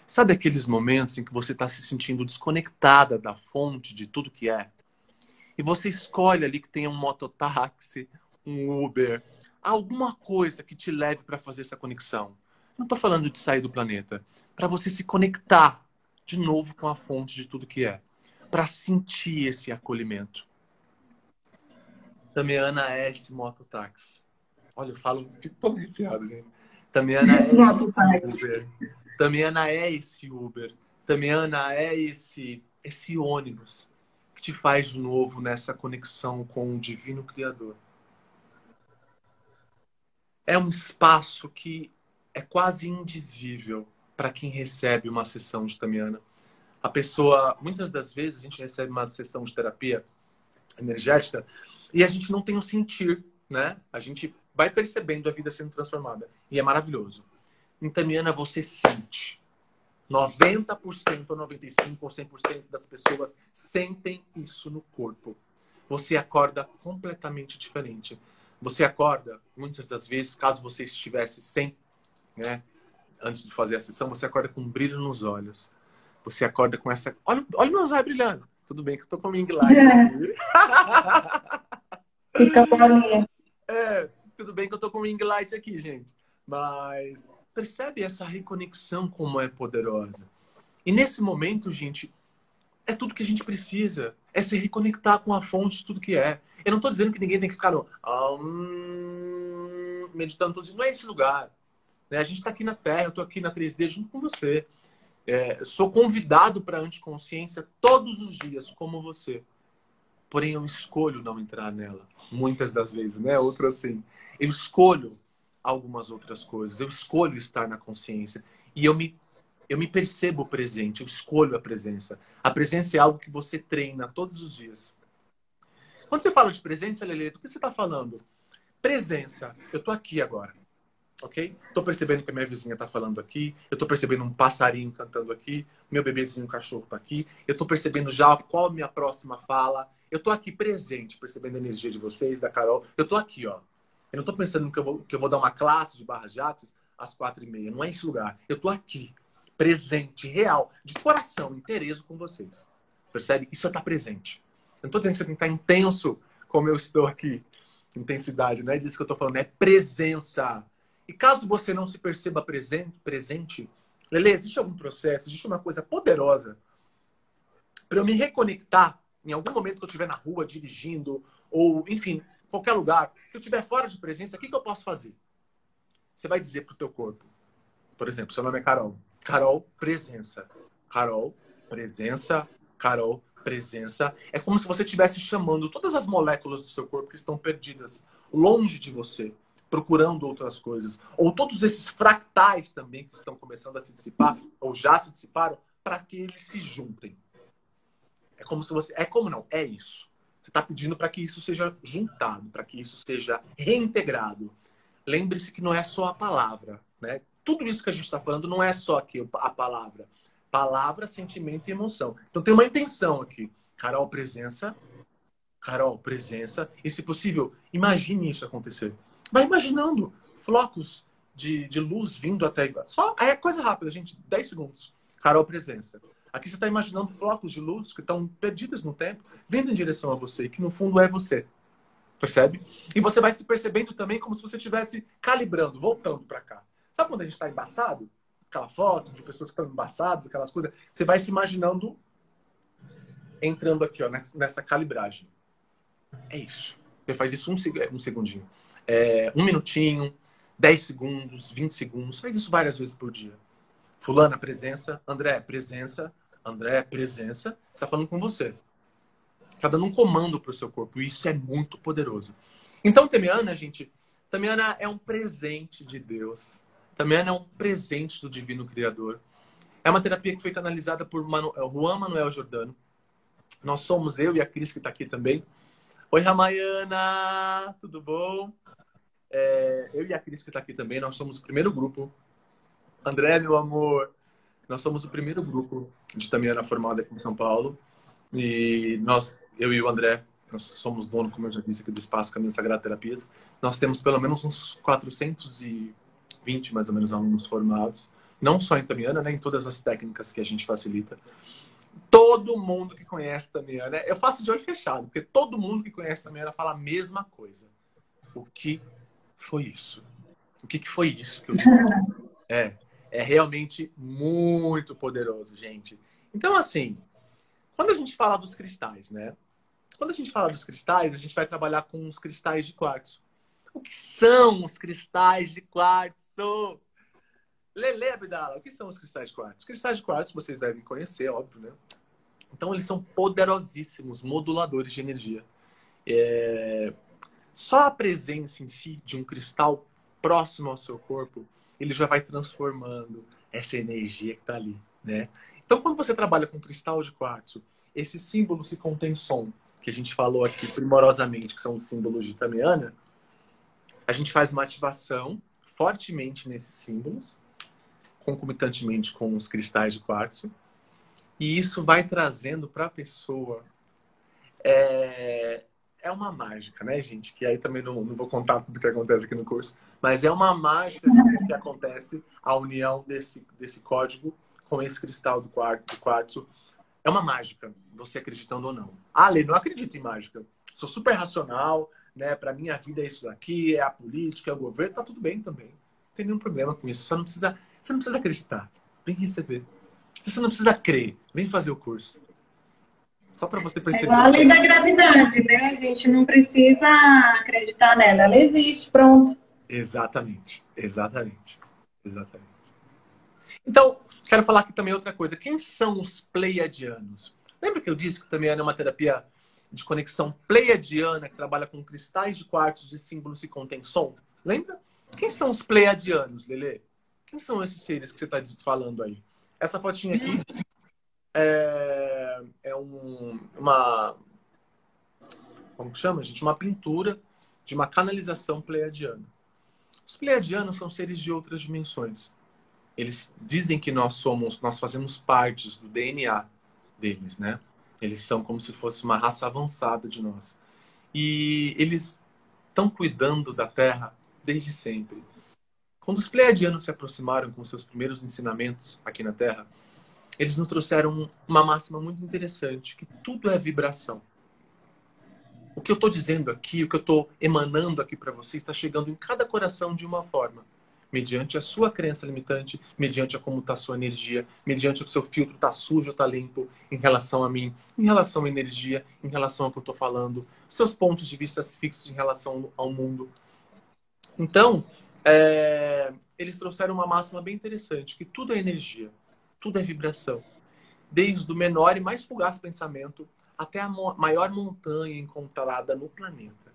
Sabe aqueles momentos em que você está se sentindo desconectada da fonte de tudo que é? E você escolhe ali que tenha um mototáxi, um Uber, alguma coisa que te leve para fazer essa conexão. Não estou falando de sair do planeta, para você se conectar de novo com a fonte de tudo que é, para sentir esse acolhimento. Tamiana é esse mototáxi. Olha, eu falo, fico tão arrepiado, gente. Tamiana é esse Uber. Tamiana é esse Uber. Tamiana é esse, esse ônibus que te faz de novo nessa conexão com o Divino Criador. É um espaço que é quase indizível para quem recebe uma sessão de Tamiana. A pessoa, muitas das vezes, a gente recebe uma sessão de terapia energética e a gente não tem o sentir, né? A gente vai percebendo a vida sendo transformada. E é maravilhoso. Em Tamiana, você sente. 90% ou 95% ou 100% das pessoas sentem isso no corpo. Você acorda completamente diferente. Você acorda, muitas das vezes, caso você estivesse sem né? Antes de fazer a sessão, você acorda com um brilho nos olhos. Você acorda com essa. Olha, olha meus olhos brilhando. Tudo bem que eu tô com Ming Light. Fica bolinha. É, tudo bem que eu tô com Ring Light aqui, gente. Mas percebe essa reconexão como é poderosa. E nesse momento, gente, é tudo que a gente precisa. É se reconectar com a fonte de tudo que é. Eu não estou dizendo que ninguém tem que ficar no, um, meditando tudo isso. Não é esse lugar. Né? A gente está aqui na Terra, eu estou aqui na 3D junto com você. É, sou convidado para a anticonsciência todos os dias, como você. Porém, eu escolho não entrar nela. Muitas das vezes, né? Outro assim. Eu escolho algumas outras coisas. Eu escolho estar na consciência. E eu me, eu me percebo presente. Eu escolho a presença. A presença é algo que você treina todos os dias. Quando você fala de presença, Lele, do que você está falando? Presença. Eu estou aqui agora ok? Estou percebendo que a minha vizinha está falando aqui, eu estou percebendo um passarinho cantando aqui, meu bebezinho, um cachorro está aqui, eu estou percebendo já qual a minha próxima fala, eu estou aqui presente, percebendo a energia de vocês, da Carol, eu estou aqui, ó. Eu não estou pensando que eu, vou, que eu vou dar uma classe de barra jatos às quatro e meia, não é esse lugar. Eu estou aqui, presente, real, de coração, interesse com vocês. Percebe? Isso é estar presente. Eu não estou dizendo que você tem que estar intenso como eu estou aqui. Intensidade, não é disso que eu estou falando, é presença e caso você não se perceba presente, presente Lele, existe algum processo, existe uma coisa poderosa para eu me reconectar em algum momento que eu estiver na rua dirigindo ou, enfim, qualquer lugar, que eu estiver fora de presença, o que, que eu posso fazer? Você vai dizer para o teu corpo, por exemplo, seu nome é Carol. Carol, presença. Carol, presença. Carol, presença. É como se você estivesse chamando todas as moléculas do seu corpo que estão perdidas longe de você procurando outras coisas. Ou todos esses fractais também que estão começando a se dissipar, ou já se dissiparam, para que eles se juntem. É como se você. É como não? É isso. Você está pedindo para que isso seja juntado, para que isso seja reintegrado. Lembre-se que não é só a palavra. Né? Tudo isso que a gente está falando não é só aqui a palavra. Palavra, sentimento e emoção. Então tem uma intenção aqui. Carol, presença. Carol, presença. E se possível, imagine isso acontecer. Vai imaginando flocos de, de luz vindo até. Só é coisa rápida, gente. 10 segundos. Carol, presença. Aqui você está imaginando flocos de luz que estão perdidas no tempo, vindo em direção a você, que no fundo é você. Percebe? E você vai se percebendo também como se você estivesse calibrando, voltando para cá. Sabe quando a gente está embaçado? Aquela foto de pessoas que estão embaçadas, aquelas coisas. Você vai se imaginando entrando aqui, ó, nessa, calibragem. É isso. Você faz isso um, um segundinho é, um minutinho, 10 segundos, 20 segundos. Faz isso várias vezes por dia. Fulana, presença. André, presença. André, presença. Está falando com você. Está dando um comando para o seu corpo. E isso é muito poderoso. Então, Temiana, gente, Temiana é um presente de Deus. Temiana é um presente do Divino Criador. É uma terapia que foi canalizada por Manu... É, Juan Manuel Jordano. Nós somos eu e a Cris, que está aqui também. Oi, Ramayana! Tudo bom? É, eu e a Cris, que está aqui também, nós somos o primeiro grupo. André, meu amor, nós somos o primeiro grupo de Tamiana formado aqui em São Paulo. E nós, eu e o André, nós somos dono, como eu já disse, aqui do Espaço Caminho Sagrado Terapias. Nós temos pelo menos uns 420, mais ou menos, alunos formados. Não só em Tamiana, né? Em todas as técnicas que a gente facilita. Todo mundo que conhece Tamiana, eu faço de olho fechado, porque todo mundo que conhece Tamiana fala a mesma coisa. O que foi isso? O que, que foi isso que eu disse? É, é realmente muito poderoso, gente. Então, assim, quando a gente fala dos cristais, né? Quando a gente fala dos cristais, a gente vai trabalhar com os cristais de quartzo. O que são os cristais de quartzo? Lele Abdala, o que são os cristais de quartzo? Os cristais de quartzo vocês devem conhecer, óbvio, né? Então, eles são poderosíssimos moduladores de energia. É... Só a presença em si de um cristal próximo ao seu corpo, ele já vai transformando essa energia que está ali, né? Então, quando você trabalha com cristal de quartzo, esse símbolo se contém som, que a gente falou aqui primorosamente, que são os símbolos de Tamiana, a gente faz uma ativação fortemente nesses símbolos, concomitantemente com os cristais de quartzo, e isso vai trazendo para a pessoa. É, é uma mágica, né, gente? Que aí também não, não vou contar tudo que acontece aqui no curso, mas é uma mágica que acontece a união desse, desse código com esse cristal do quartzo, do quartzo. É uma mágica, você acreditando ou não. Ah, Lê, não acredito em mágica. Sou super racional, né? Para mim a vida é isso daqui, é a política, é o governo, tá tudo bem também. Não tem nenhum problema com isso. Só não precisa, você não precisa acreditar. Vem receber. Você não precisa crer. Vem fazer o curso. Só para você perceber. É igual a lei da gravidade, né? A gente não precisa acreditar nela. Ela existe, pronto. Exatamente. Exatamente. Exatamente. Então, quero falar aqui também outra coisa. Quem são os pleiadianos? Lembra que eu disse que também é uma terapia de conexão pleiadiana que trabalha com cristais de quartos de símbolos e contém som? Lembra? Quem são os pleiadianos, Lele? Quem são esses seres que você está falando aí? Essa fotinha aqui é, é um, uma. Como que chama, gente? Uma pintura de uma canalização pleiadiana. Os pleiadianos são seres de outras dimensões. Eles dizem que nós somos, nós fazemos partes do DNA deles, né? Eles são como se fosse uma raça avançada de nós. E eles estão cuidando da Terra desde sempre. Quando os pleiadianos se aproximaram com seus primeiros ensinamentos aqui na Terra, eles nos trouxeram uma máxima muito interessante, que tudo é vibração. O que eu estou dizendo aqui, o que eu estou emanando aqui para você, está chegando em cada coração de uma forma. Mediante a sua crença limitante, mediante a como está a sua energia, mediante o seu filtro está sujo ou está limpo em relação a mim, em relação à energia, em relação ao que eu estou falando, seus pontos de vista fixos em relação ao mundo. Então, é, eles trouxeram uma máxima bem interessante, que tudo é energia, tudo é vibração. Desde o menor e mais fugaz pensamento até a maior montanha encontrada no planeta.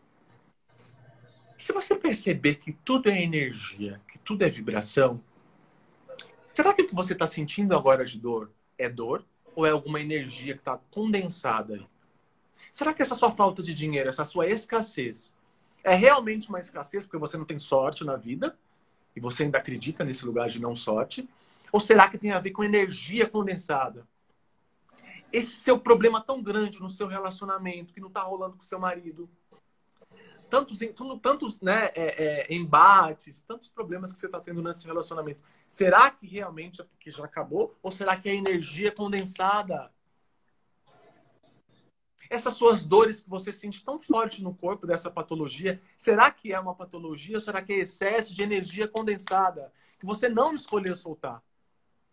Se você perceber que tudo é energia, que tudo é vibração, será que o que você está sentindo agora de dor é dor ou é alguma energia que está condensada aí? Será que essa sua falta de dinheiro, essa sua escassez, é realmente uma escassez porque você não tem sorte na vida e você ainda acredita nesse lugar de não sorte? Ou será que tem a ver com energia condensada? Esse seu problema tão grande no seu relacionamento que não está rolando com seu marido, tantos, tantos né, é, é, embates, tantos problemas que você está tendo nesse relacionamento. Será que realmente é porque já acabou? Ou será que é energia condensada? essas suas dores que você sente tão forte no corpo dessa patologia, será que é uma patologia ou será que é excesso de energia condensada que você não escolheu soltar?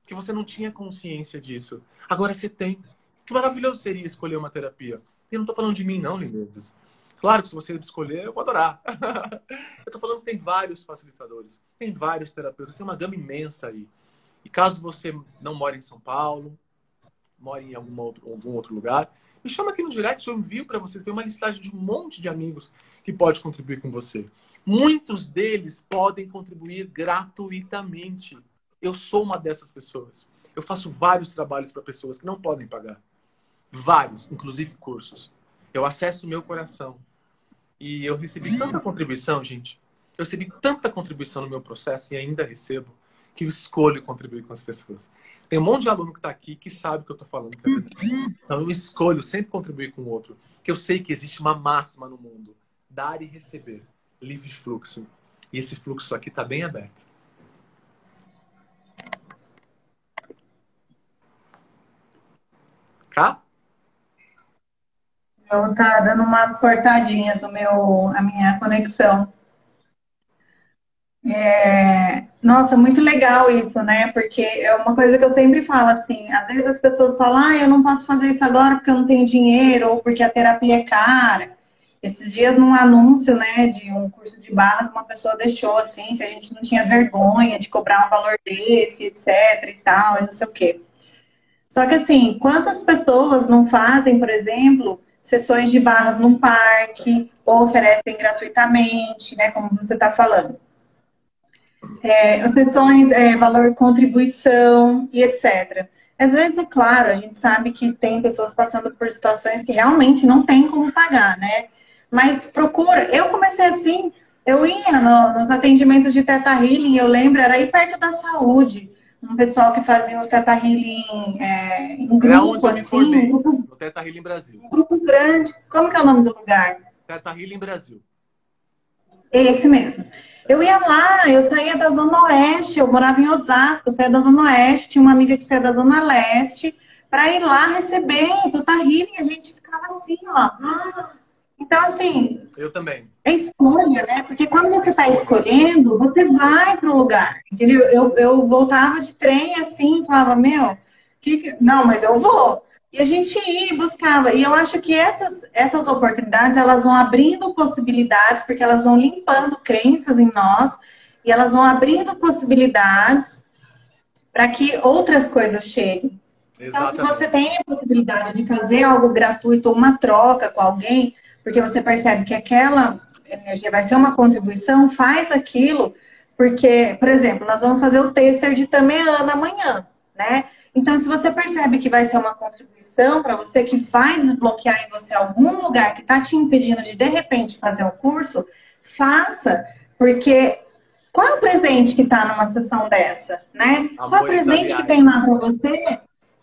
Que você não tinha consciência disso. Agora você tem. Que maravilhoso seria escolher uma terapia. Eu não estou falando de mim, não, lindezas. Claro que se você escolher, eu vou adorar. eu estou falando que tem vários facilitadores, tem vários terapeutas, tem uma gama imensa aí. E caso você não mora em São Paulo, mora em algum outro, algum outro lugar, me chama aqui no direct, eu envio para você. Tem uma listagem de um monte de amigos que pode contribuir com você. Muitos deles podem contribuir gratuitamente. Eu sou uma dessas pessoas. Eu faço vários trabalhos para pessoas que não podem pagar. Vários, inclusive cursos. Eu acesso o meu coração. E eu recebi tanta contribuição, gente. Eu recebi tanta contribuição no meu processo e ainda recebo que eu escolho contribuir com as pessoas. Tem um monte de aluno que está aqui que sabe o que eu estou falando. Então eu escolho sempre contribuir com o outro. Que eu sei que existe uma máxima no mundo: dar e receber, livre fluxo. E esse fluxo aqui está bem aberto. Cá? Eu tá dando umas cortadinhas o meu, a minha conexão. É, nossa, muito legal isso, né? Porque é uma coisa que eu sempre falo assim, às vezes as pessoas falam, ah, eu não posso fazer isso agora porque eu não tenho dinheiro, ou porque a terapia é cara. Esses dias, num anúncio, né, de um curso de barras, uma pessoa deixou assim, se a gente não tinha vergonha de cobrar um valor desse, etc e tal, e não sei o quê. Só que assim, quantas pessoas não fazem, por exemplo, sessões de barras num parque, ou oferecem gratuitamente, né, como você está falando é, sessões, é, valor contribuição e etc. Às vezes, é claro, a gente sabe que tem pessoas passando por situações que realmente não tem como pagar, né? Mas procura. Eu comecei assim, eu ia no, nos atendimentos de Teta Healing, eu lembro, era aí perto da saúde. Um pessoal que fazia os Teta Healing é, em grupo, é assim. Um grupo, no Teta Healing Brasil. Um grupo grande. Como que é o nome do lugar? Teta Healing Brasil. Esse mesmo. Eu ia lá, eu saía da Zona Oeste, eu morava em Osasco, eu saía da Zona Oeste, tinha uma amiga que saía da Zona Leste, para ir lá receber do Healing, a gente ficava assim, ó. Então, assim. Eu também. É escolha, né? Porque quando você está escolhendo, você vai para o lugar. Entendeu? Eu, eu voltava de trem assim, falava, meu, que, que... não, mas eu vou. E a gente ia e buscava. E eu acho que essas, essas oportunidades, elas vão abrindo possibilidades, porque elas vão limpando crenças em nós, e elas vão abrindo possibilidades para que outras coisas cheguem. Exatamente. Então, se você tem a possibilidade de fazer algo gratuito ou uma troca com alguém, porque você percebe que aquela energia vai ser uma contribuição, faz aquilo, porque, por exemplo, nós vamos fazer o tester de Tameana amanhã, né? Então, se você percebe que vai ser uma contribuição para você, que vai desbloquear em você algum lugar que está te impedindo de, de repente, fazer o curso, faça, porque qual é o presente que está numa sessão dessa, né? Amor qual é o presente que tem lá para você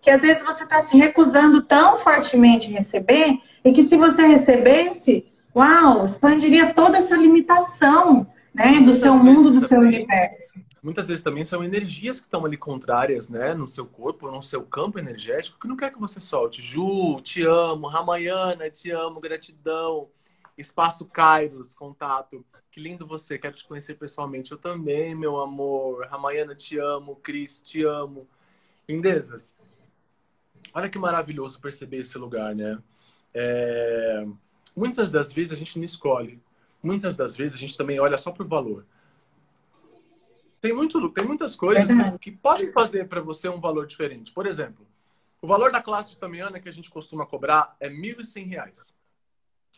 que às vezes você está se recusando tão fortemente receber e que se você recebesse, uau, expandiria toda essa limitação, né, do seu mundo, do seu universo muitas vezes também são energias que estão ali contrárias, né, no seu corpo, no seu campo energético, que não quer que você solte. Ju, te amo. Ramayana, te amo. Gratidão. Espaço Kairos, contato. Que lindo você, quero te conhecer pessoalmente. Eu também, meu amor. Ramayana, te amo. Cris, te amo. Lindezas. Olha que maravilhoso perceber esse lugar, né? É... Muitas das vezes a gente não escolhe. Muitas das vezes a gente também olha só por valor. Tem, muito, tem muitas coisas que, podem fazer para você um valor diferente. Por exemplo, o valor da classe de Tamiana que a gente costuma cobrar é R$ 1.100.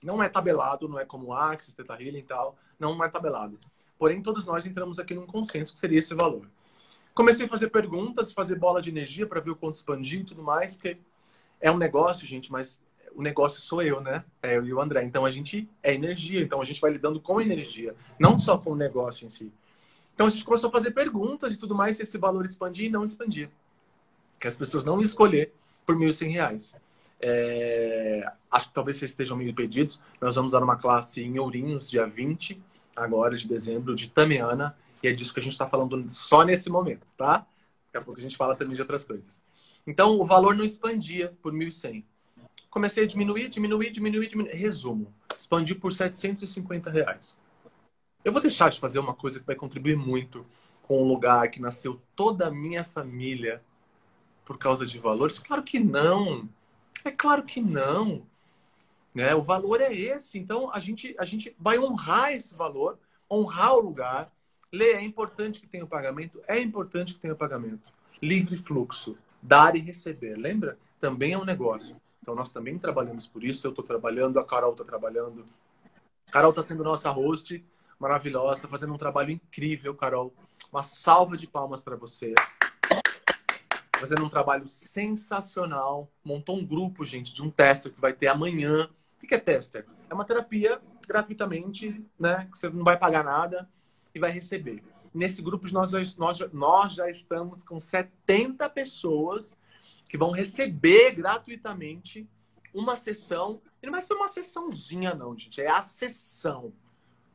Não é tabelado, não é como Axis, Teta Healing e tal. Não é tabelado. Porém, todos nós entramos aqui num consenso que seria esse valor. Comecei a fazer perguntas, fazer bola de energia para ver o quanto expandir e tudo mais, porque é um negócio, gente, mas o negócio sou eu, né? É eu e o André. Então a gente é energia, então a gente vai lidando com energia, não só com o negócio em si. Então a gente começou a fazer perguntas e tudo mais, se esse valor expandia e não expandia. Que as pessoas não iam escolher por R$ 1.100. É... Acho que talvez vocês estejam meio pedidos. Nós vamos dar uma classe em Ourinhos, dia 20, agora de dezembro, de Tamiana. E é disso que a gente está falando só nesse momento, tá? Daqui a pouco a gente fala também de outras coisas. Então, o valor não expandia por 1.100. Comecei a diminuir, diminuir, diminuir, diminuir. Resumo, expandi por 750 reais. Eu vou deixar de fazer uma coisa que vai contribuir muito com o lugar que nasceu toda a minha família por causa de valores? Claro que não. É claro que não. Né? O valor é esse. Então a gente, a gente vai honrar esse valor, honrar o lugar. Lê, é importante que tenha o pagamento, é importante que tenha o pagamento. Livre fluxo, dar e receber. Lembra? Também é um negócio. Então nós também trabalhamos por isso. Eu estou trabalhando, a Carol está trabalhando. A Carol está sendo nossa host maravilhosa, está fazendo um trabalho incrível, Carol. Uma salva de palmas para você. Fazendo um trabalho sensacional. Montou um grupo, gente, de um tester que vai ter amanhã. O que é tester? É uma terapia gratuitamente, né? Que você não vai pagar nada e vai receber. Nesse grupo, nós, nós, nós já estamos com 70 pessoas que vão receber gratuitamente uma sessão. E não vai ser uma sessãozinha, não, gente. É a sessão.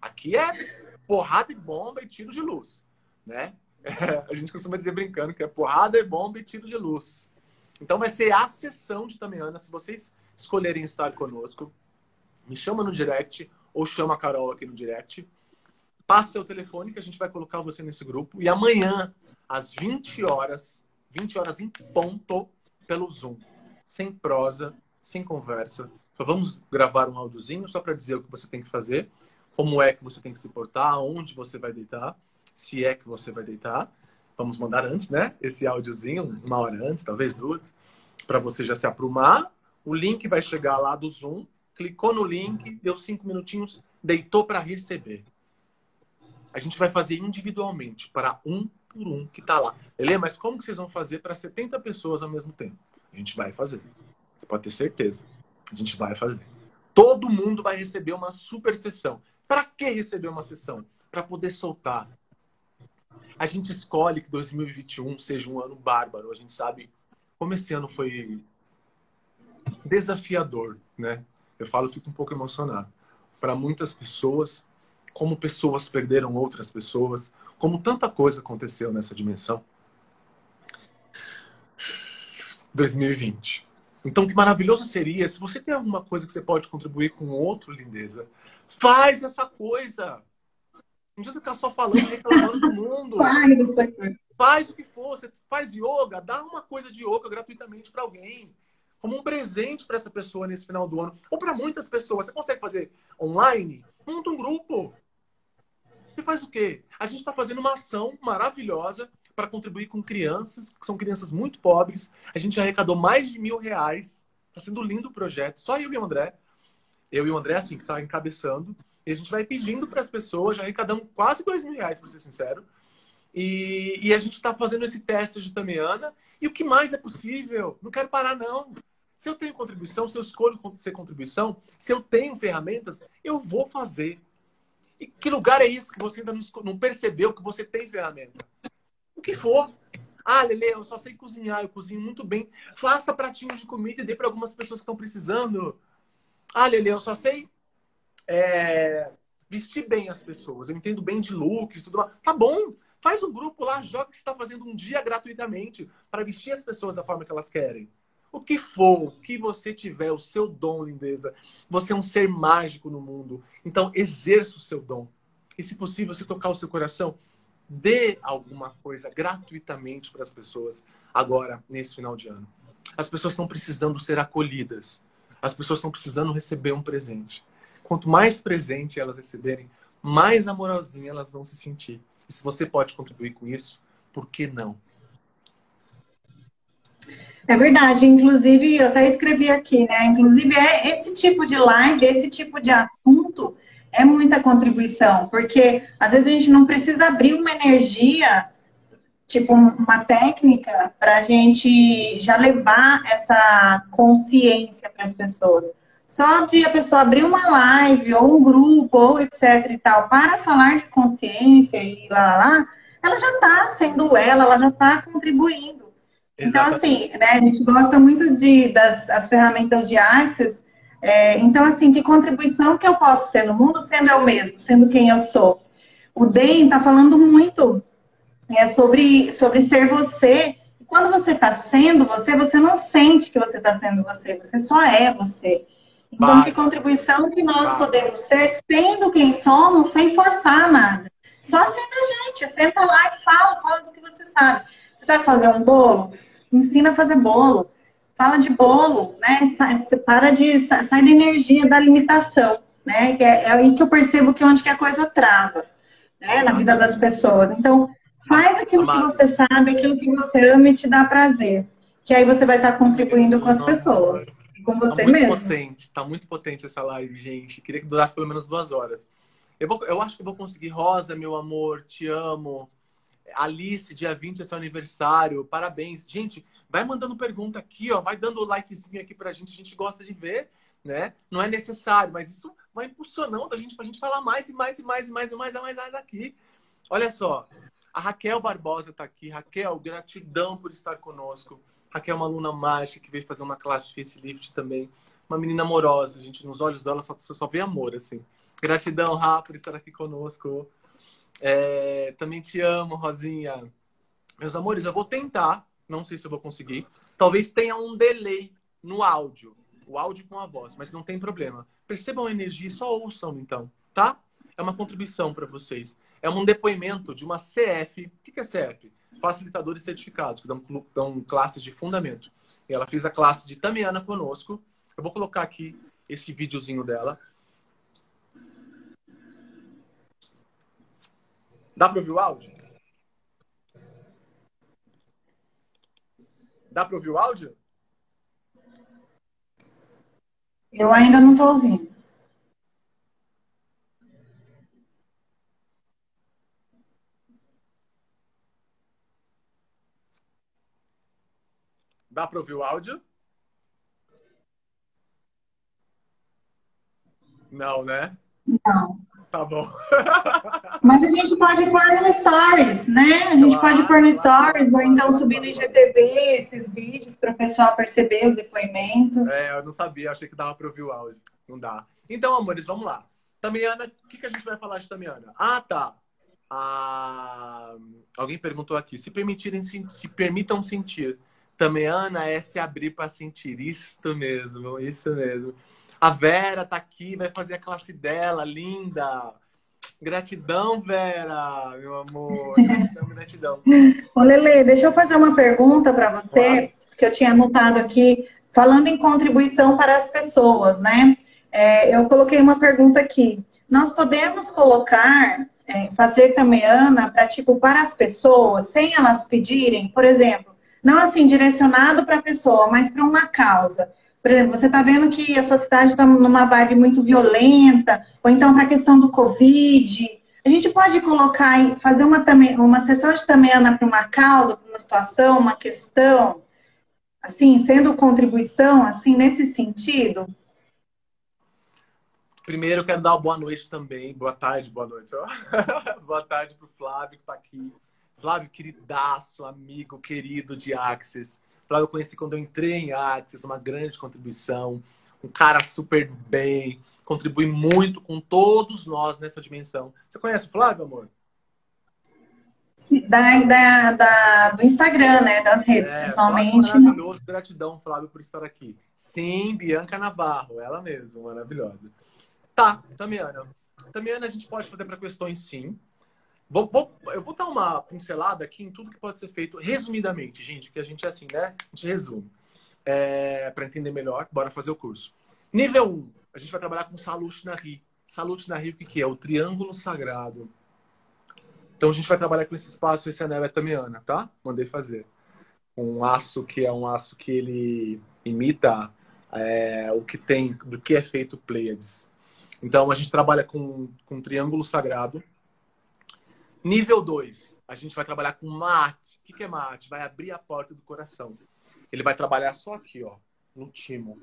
Aqui é porrada e bomba e tiro de luz, né? É, a gente costuma dizer brincando que é porrada e bomba e tiro de luz. Então vai ser a sessão de Tamiana. Se vocês escolherem estar conosco, me chama no direct ou chama a Carol aqui no direct. Passe seu telefone que a gente vai colocar você nesse grupo. E amanhã, às 20 horas, 20 horas em ponto, pelo Zoom. Sem prosa, sem conversa. Só vamos gravar um áudiozinho só para dizer o que você tem que fazer, como é que você tem que se portar, onde você vai deitar se é que você vai deitar. Vamos mandar antes, né? Esse áudiozinho, uma hora antes, talvez duas, para você já se aprumar. O link vai chegar lá do Zoom. Clicou no link, deu cinco minutinhos, deitou para receber. A gente vai fazer individualmente, para um por um que está lá. Ele, mas como que vocês vão fazer para 70 pessoas ao mesmo tempo? A gente vai fazer. Você pode ter certeza. A gente vai fazer. Todo mundo vai receber uma super sessão. Para que receber uma sessão? Para poder soltar, a gente escolhe que 2021 seja um ano bárbaro. A gente sabe como esse ano foi desafiador, né? Eu falo, fico um pouco emocionado. Para muitas pessoas, como pessoas perderam outras pessoas, como tanta coisa aconteceu nessa dimensão. 2020. Então, que maravilhoso seria se você tem alguma coisa que você pode contribuir com outro, lindeza. Faz essa coisa. Não adianta ficar só falando, reclamando do mundo. Faz. Faz o que for. Você faz yoga, dá uma coisa de yoga gratuitamente para alguém. Como um presente para essa pessoa nesse final do ano. Ou para muitas pessoas. Você consegue fazer online? Monta um grupo. E faz o quê? A gente está fazendo uma ação maravilhosa para contribuir com crianças, que são crianças muito pobres. A gente arrecadou mais de mil reais. Está sendo lindo o projeto. Só eu e o André. Eu e o André, assim, que está encabeçando. E a gente vai pedindo para as pessoas, já arrecadamos quase dois mil reais, para ser sincero. E, e a gente está fazendo esse teste de Tamiana. E o que mais é possível? Não quero parar, não. Se eu tenho contribuição, se eu escolho ser contribuição, se eu tenho ferramentas, eu vou fazer. Que lugar é esse que você ainda não percebeu que você tem ferramenta? O que for. Ah, Lele, eu só sei cozinhar, eu cozinho muito bem. Faça pratinhos de comida e dê para algumas pessoas que estão precisando. Ah, Lele, eu só sei é, vestir bem as pessoas. Eu entendo bem de looks, tudo mais. Tá bom, faz um grupo lá, joga que você está fazendo um dia gratuitamente para vestir as pessoas da forma que elas querem. O que for, o que você tiver, o seu dom, lindeza. Você é um ser mágico no mundo. Então, exerça o seu dom. E, se possível, se tocar o seu coração, dê alguma coisa gratuitamente para as pessoas agora, nesse final de ano. As pessoas estão precisando ser acolhidas. As pessoas estão precisando receber um presente. Quanto mais presente elas receberem, mais amorosinha elas vão se sentir. E se você pode contribuir com isso, por que não? É verdade, inclusive eu até escrevi aqui, né? Inclusive, é esse tipo de live, esse tipo de assunto é muita contribuição, porque às vezes a gente não precisa abrir uma energia, tipo uma técnica, para a gente já levar essa consciência para as pessoas. Só de a pessoa abrir uma live ou um grupo ou etc e tal para falar de consciência e lá, lá, lá ela já está sendo ela, ela já está contribuindo. Então, assim, né, a gente gosta muito de, das as ferramentas de Axis. É, então, assim, que contribuição que eu posso ser no mundo sendo eu mesmo, sendo quem eu sou? O DEM está falando muito é, sobre, sobre ser você. E quando você está sendo você, você não sente que você está sendo você, você só é você. Então, que contribuição que nós podemos ser sendo quem somos, sem forçar nada. Só sendo a gente. Senta lá e fala, fala do que você sabe. Você sabe fazer um bolo? Ensina a fazer bolo. Fala de bolo, né? Sai, para de. Sai da energia da limitação, né? Que é, é aí que eu percebo que é onde que a coisa trava, né? Na vida das pessoas. Então, faz aquilo que você sabe, aquilo que você ama e te dá prazer. Que aí você vai estar contribuindo com as pessoas com você tá muito mesmo. Potente, tá muito potente essa live, gente. Queria que durasse pelo menos duas horas. Eu, vou, eu acho que eu vou conseguir. Rosa, meu amor, te amo. Alice, dia 20 é seu aniversário. Parabéns. Gente, vai mandando pergunta aqui, ó. Vai dando likezinho aqui pra gente. A gente gosta de ver, né? Não é necessário, mas isso vai impulsionando a gente pra gente falar mais e mais e mais e mais e mais e mais, mais aqui. Olha só. A Raquel Barbosa tá aqui. Raquel, gratidão por estar conosco. Raquel é uma aluna mágica que veio fazer uma classe de facelift também. Uma menina amorosa, gente. Nos olhos dela só, só vê amor, assim. Gratidão, Rá, por estar aqui conosco. É, também te amo, Rosinha. Meus amores, eu vou tentar. Não sei se eu vou conseguir. Talvez tenha um delay no áudio. O áudio com a voz, mas não tem problema. Percebam a energia e só ouçam, então, tá? É uma contribuição para vocês. É um depoimento de uma CF. O que é CF? Facilitadores certificados, que dão, dão classes de fundamento. E ela fez a classe de Tamiana conosco. Eu vou colocar aqui esse videozinho dela. Dá para ouvir o áudio? Dá para ouvir o áudio? Eu ainda não estou ouvindo. Dá para ouvir o áudio? Não, né? Não. Tá bom. Mas a gente pode pôr no Stories, né? A gente claro, pode pôr no Stories claro, ou então subir no IGTV esses vídeos para o pessoal perceber os depoimentos. É, eu não sabia, achei que dava para ouvir o áudio. Não dá. Então, amores, vamos lá. Tamiana, o que, que a gente vai falar de Tamiana? Ah, tá. Ah, alguém perguntou aqui. Se permitirem, se permitam sentir. Tamiana é se abrir para sentir. Isso mesmo, isso mesmo. A Vera tá aqui, vai fazer a classe dela, linda. Gratidão, Vera, meu amor. Gratidão, gratidão. Ô, Lele, deixa eu fazer uma pergunta para você, claro. que eu tinha anotado aqui, falando em contribuição para as pessoas, né? É, eu coloquei uma pergunta aqui. Nós podemos colocar, é, fazer também, Ana, para tipo, para as pessoas, sem elas pedirem, por exemplo, não assim direcionado para a pessoa, mas para uma causa. Por exemplo, você está vendo que a sua cidade está numa vibe muito violenta, ou então para a questão do Covid. A gente pode colocar, fazer uma, uma sessão de tamena para uma causa, para uma situação, uma questão, assim, sendo contribuição, assim, nesse sentido? Primeiro, eu quero dar uma boa noite também. Boa tarde, boa noite. boa tarde para o Flávio, que está aqui. Flávio, queridaço, amigo querido de Axis. Flávio eu conheci quando eu entrei em Axis, uma grande contribuição, um cara super bem, contribui muito com todos nós nessa dimensão. Você conhece o Flávio, amor? Da, da, da, do Instagram, né? Das redes, é, pessoalmente. Maravilhoso, gratidão, Flávio, por estar aqui. Sim, Bianca Navarro, ela mesma, maravilhosa. Tá, Tamiana. Tamiana, a gente pode fazer para questões sim. Vou, vou, eu vou dar uma pincelada aqui em tudo que pode ser feito resumidamente, gente, porque a gente é assim, né? A gente resume. É, para entender melhor, bora fazer o curso. Nível 1, a gente vai trabalhar com Salute na Ri. Salute na Ri, o que, que é? O triângulo sagrado. Então a gente vai trabalhar com esse espaço, esse anel é tamiana, tá? Mandei fazer. Um aço que é um aço que ele imita é, o que tem, do que é feito Pleiades. Então a gente trabalha com, com um triângulo sagrado Nível 2, a gente vai trabalhar com mate. O que é mate? Vai abrir a porta do coração. Ele vai trabalhar só aqui, ó, no timo.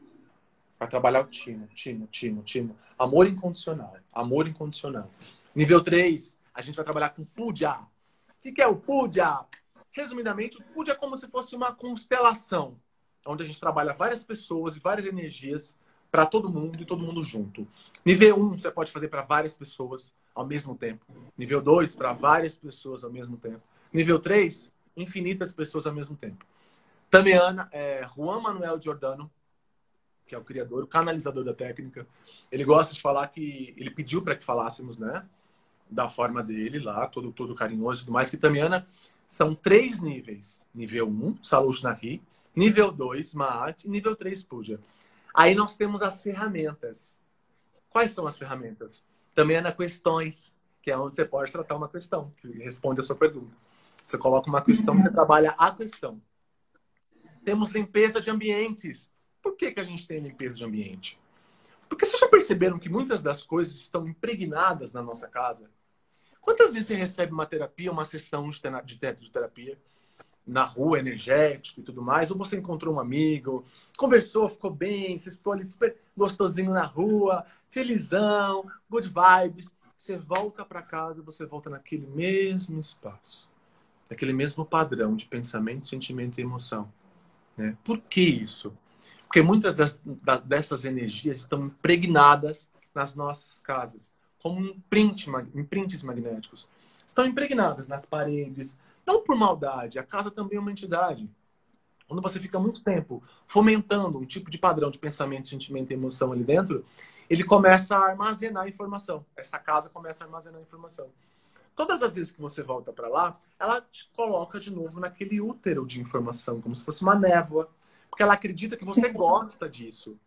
Vai trabalhar o timo, timo, timo, timo. Amor incondicional. Amor incondicional. Nível 3, a gente vai trabalhar com puja. O que é o puja? Resumidamente, o puja é como se fosse uma constelação, onde a gente trabalha várias pessoas e várias energias para todo mundo e todo mundo junto. Nível 1, você pode fazer para várias pessoas ao mesmo tempo. Nível 2, para várias pessoas ao mesmo tempo. Nível 3, infinitas pessoas ao mesmo tempo. Tamiana, é, Juan Manuel Giordano, que é o criador, o canalizador da técnica, ele gosta de falar que ele pediu para que falássemos, né, da forma dele lá, todo todo carinhoso e tudo mais, que Tamiana são três níveis. Nível 1, um, Salush Nahi, nível 2, Maat, e nível 3, Puja. Aí nós temos as ferramentas. Quais são as ferramentas? Também é na questões, que é onde você pode tratar uma questão, que responde a sua pergunta. Você coloca uma questão você trabalha a questão. Temos limpeza de ambientes. Por que, que a gente tem limpeza de ambiente? Porque vocês já perceberam que muitas das coisas estão impregnadas na nossa casa? Quantas vezes você recebe uma terapia, uma sessão de terapia na rua, energético e tudo mais, ou você encontrou um amigo, conversou, ficou bem, você ficou ali super gostosinho na rua, felizão, good vibes. Você volta para casa, você volta naquele mesmo espaço, naquele mesmo padrão de pensamento, sentimento e emoção. Né? Por que isso? Porque muitas dessas energias estão impregnadas nas nossas casas, como imprint, imprints magnéticos. Estão impregnadas nas paredes, não por maldade, a casa também é uma entidade. Quando você fica muito tempo fomentando um tipo de padrão de pensamento, sentimento e emoção ali dentro, ele começa a armazenar informação. Essa casa começa a armazenar informação. Todas as vezes que você volta para lá, ela te coloca de novo naquele útero de informação, como se fosse uma névoa, porque ela acredita que você gosta disso.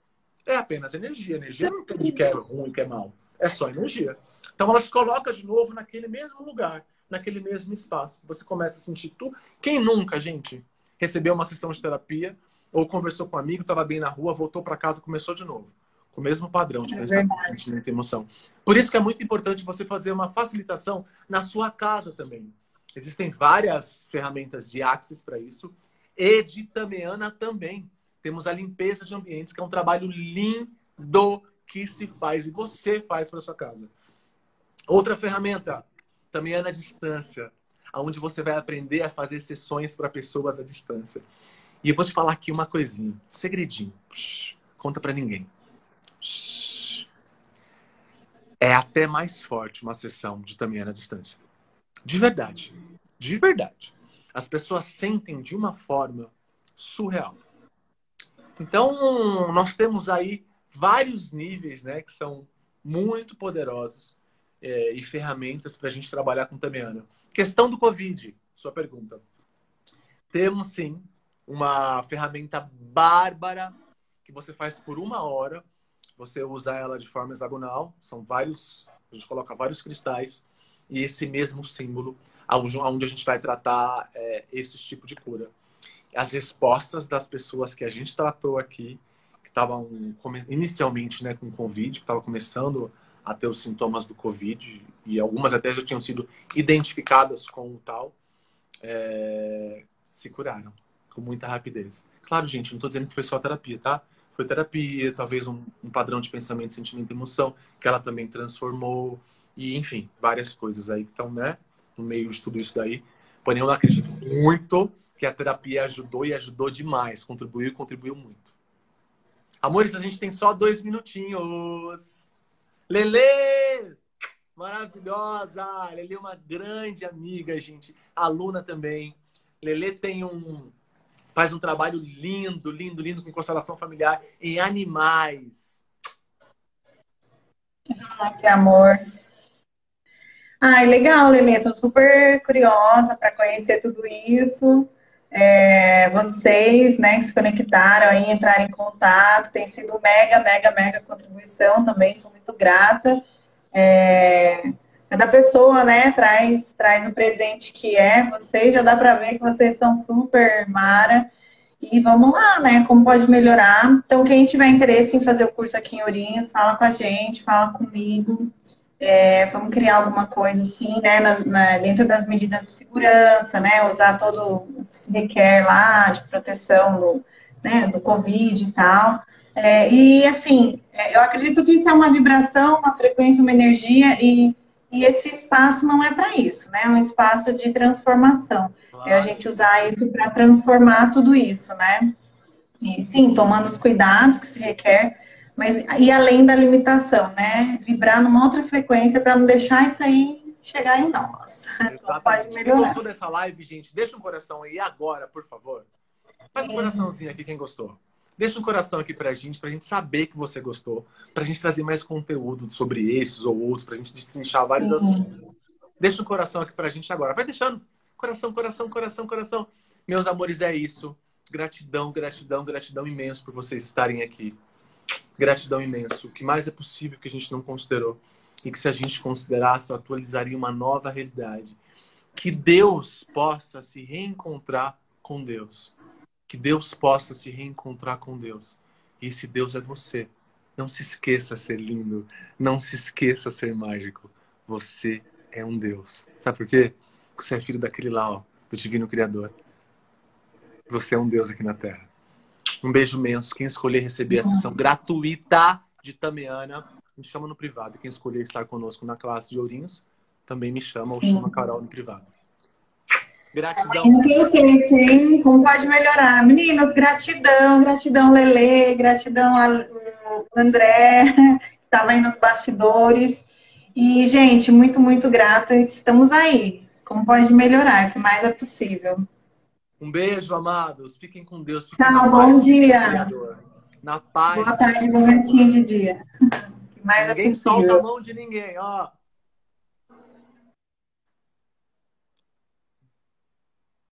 É apenas energia. Energia não tem que é ruim, que é mal. É só energia. Então ela te coloca de novo naquele mesmo lugar, naquele mesmo espaço. Você começa a sentir tu. Quem nunca, gente, recebeu uma sessão de terapia ou conversou com um amigo, estava bem na rua, voltou para casa, começou de novo com o mesmo padrão de é pensamento, sentimento e emoção. Por isso que é muito importante você fazer uma facilitação na sua casa também. Existem várias ferramentas de Axis para isso e de Tameana também. Temos a limpeza de ambientes, que é um trabalho lindo que se faz e você faz para sua casa. Outra ferramenta, Tameana à distância, onde você vai aprender a fazer sessões para pessoas à distância. E eu vou te falar aqui uma coisinha, segredinho. conta para ninguém. É até mais forte uma sessão de Tamiana à distância. De verdade. De verdade. As pessoas sentem de uma forma surreal. Então, nós temos aí vários níveis, né, que são muito poderosos é, e ferramentas para a gente trabalhar com Tamiana. Questão do Covid, sua pergunta. Temos sim uma ferramenta bárbara que você faz por uma hora você usa ela de forma hexagonal, são vários, a gente coloca vários cristais e esse mesmo símbolo, onde a gente vai tratar é, esse tipo de cura. As respostas das pessoas que a gente tratou aqui, que estavam inicialmente né, com Covid, que estavam começando a ter os sintomas do Covid, e algumas até já tinham sido identificadas com o tal, é, se curaram com muita rapidez. Claro, gente, não estou dizendo que foi só terapia, tá? foi terapia, talvez um, um, padrão de pensamento, sentimento e emoção, que ela também transformou, e enfim, várias coisas aí que estão, né, no meio de tudo isso daí. Porém, eu acredito muito que a terapia ajudou e ajudou demais, contribuiu e contribuiu muito. Amores, a gente tem só dois minutinhos. Lele! Maravilhosa! Lele é uma grande amiga, gente. Aluna também. Lele tem um, faz um trabalho lindo, lindo, lindo com constelação familiar em animais. Ah, que amor. Ai, legal, Lelê. Estou super curiosa para conhecer tudo isso. É, vocês, né, que se conectaram aí, entraram em contato, tem sido mega, mega, mega contribuição também, sou muito grata. É, cada pessoa, né, traz, traz o presente que é. Vocês já dá para ver que vocês são super mara. E vamos lá, né? Como pode melhorar. Então, quem tiver interesse em fazer o curso aqui em Ourinhos, fala com a gente, fala comigo. É, vamos criar alguma coisa assim, né? Na, na, dentro das medidas de segurança, né? Usar todo o que se requer lá de proteção do, né, do Covid e tal. É, e assim, é, eu acredito que isso é uma vibração, uma frequência, uma energia, e e esse espaço não é para isso, né? É um espaço de transformação. Claro. É a gente usar isso para transformar tudo isso, né? E sim, tomando os cuidados que se requer, mas e além da limitação, né? Vibrar numa outra frequência para não deixar isso aí chegar em nós. Pode melhorar. Quem gostou dessa live, gente, deixa um coração aí agora, por favor. Faz um coraçãozinho aqui quem gostou. Deixa um coração aqui pra gente, pra gente saber que você gostou, pra gente trazer mais conteúdo sobre esses ou outros, pra gente destrinchar vários uhum. assuntos. Deixa um coração aqui pra gente agora. Vai deixando. Coração, coração, coração, coração. Meus amores, é isso. Gratidão, gratidão, gratidão imenso por vocês estarem aqui. Gratidão imenso. O que mais é possível que a gente não considerou. E que se a gente considerasse, atualizaria uma nova realidade. Que Deus possa se reencontrar com Deus que Deus possa se reencontrar com Deus. E esse Deus é você. Não se esqueça ser lindo. Não se esqueça ser mágico. Você é um Deus. Sabe por quê? Porque você é filho daquele lá, ó, do Divino Criador. Você é um Deus aqui na Terra. Um beijo imenso. Quem escolher receber a sessão gratuita de Tameana, me chama no privado. Quem escolher estar conosco na classe de Ourinhos, também me chama ou chama Carol no privado. Gratidão. Tem texto, hein? Como pode melhorar? Meninas, gratidão, gratidão, Lele, gratidão a André, que estava aí nos bastidores. E, gente, muito, muito grata. Estamos aí. Como pode melhorar? O que mais é possível. Um beijo, amados. Fiquem com Deus. Fiquem Tchau, bom dia. Na paz. Boa tarde, bom restinho de dia. Que mais ninguém é possível. solta a mão de ninguém, ó.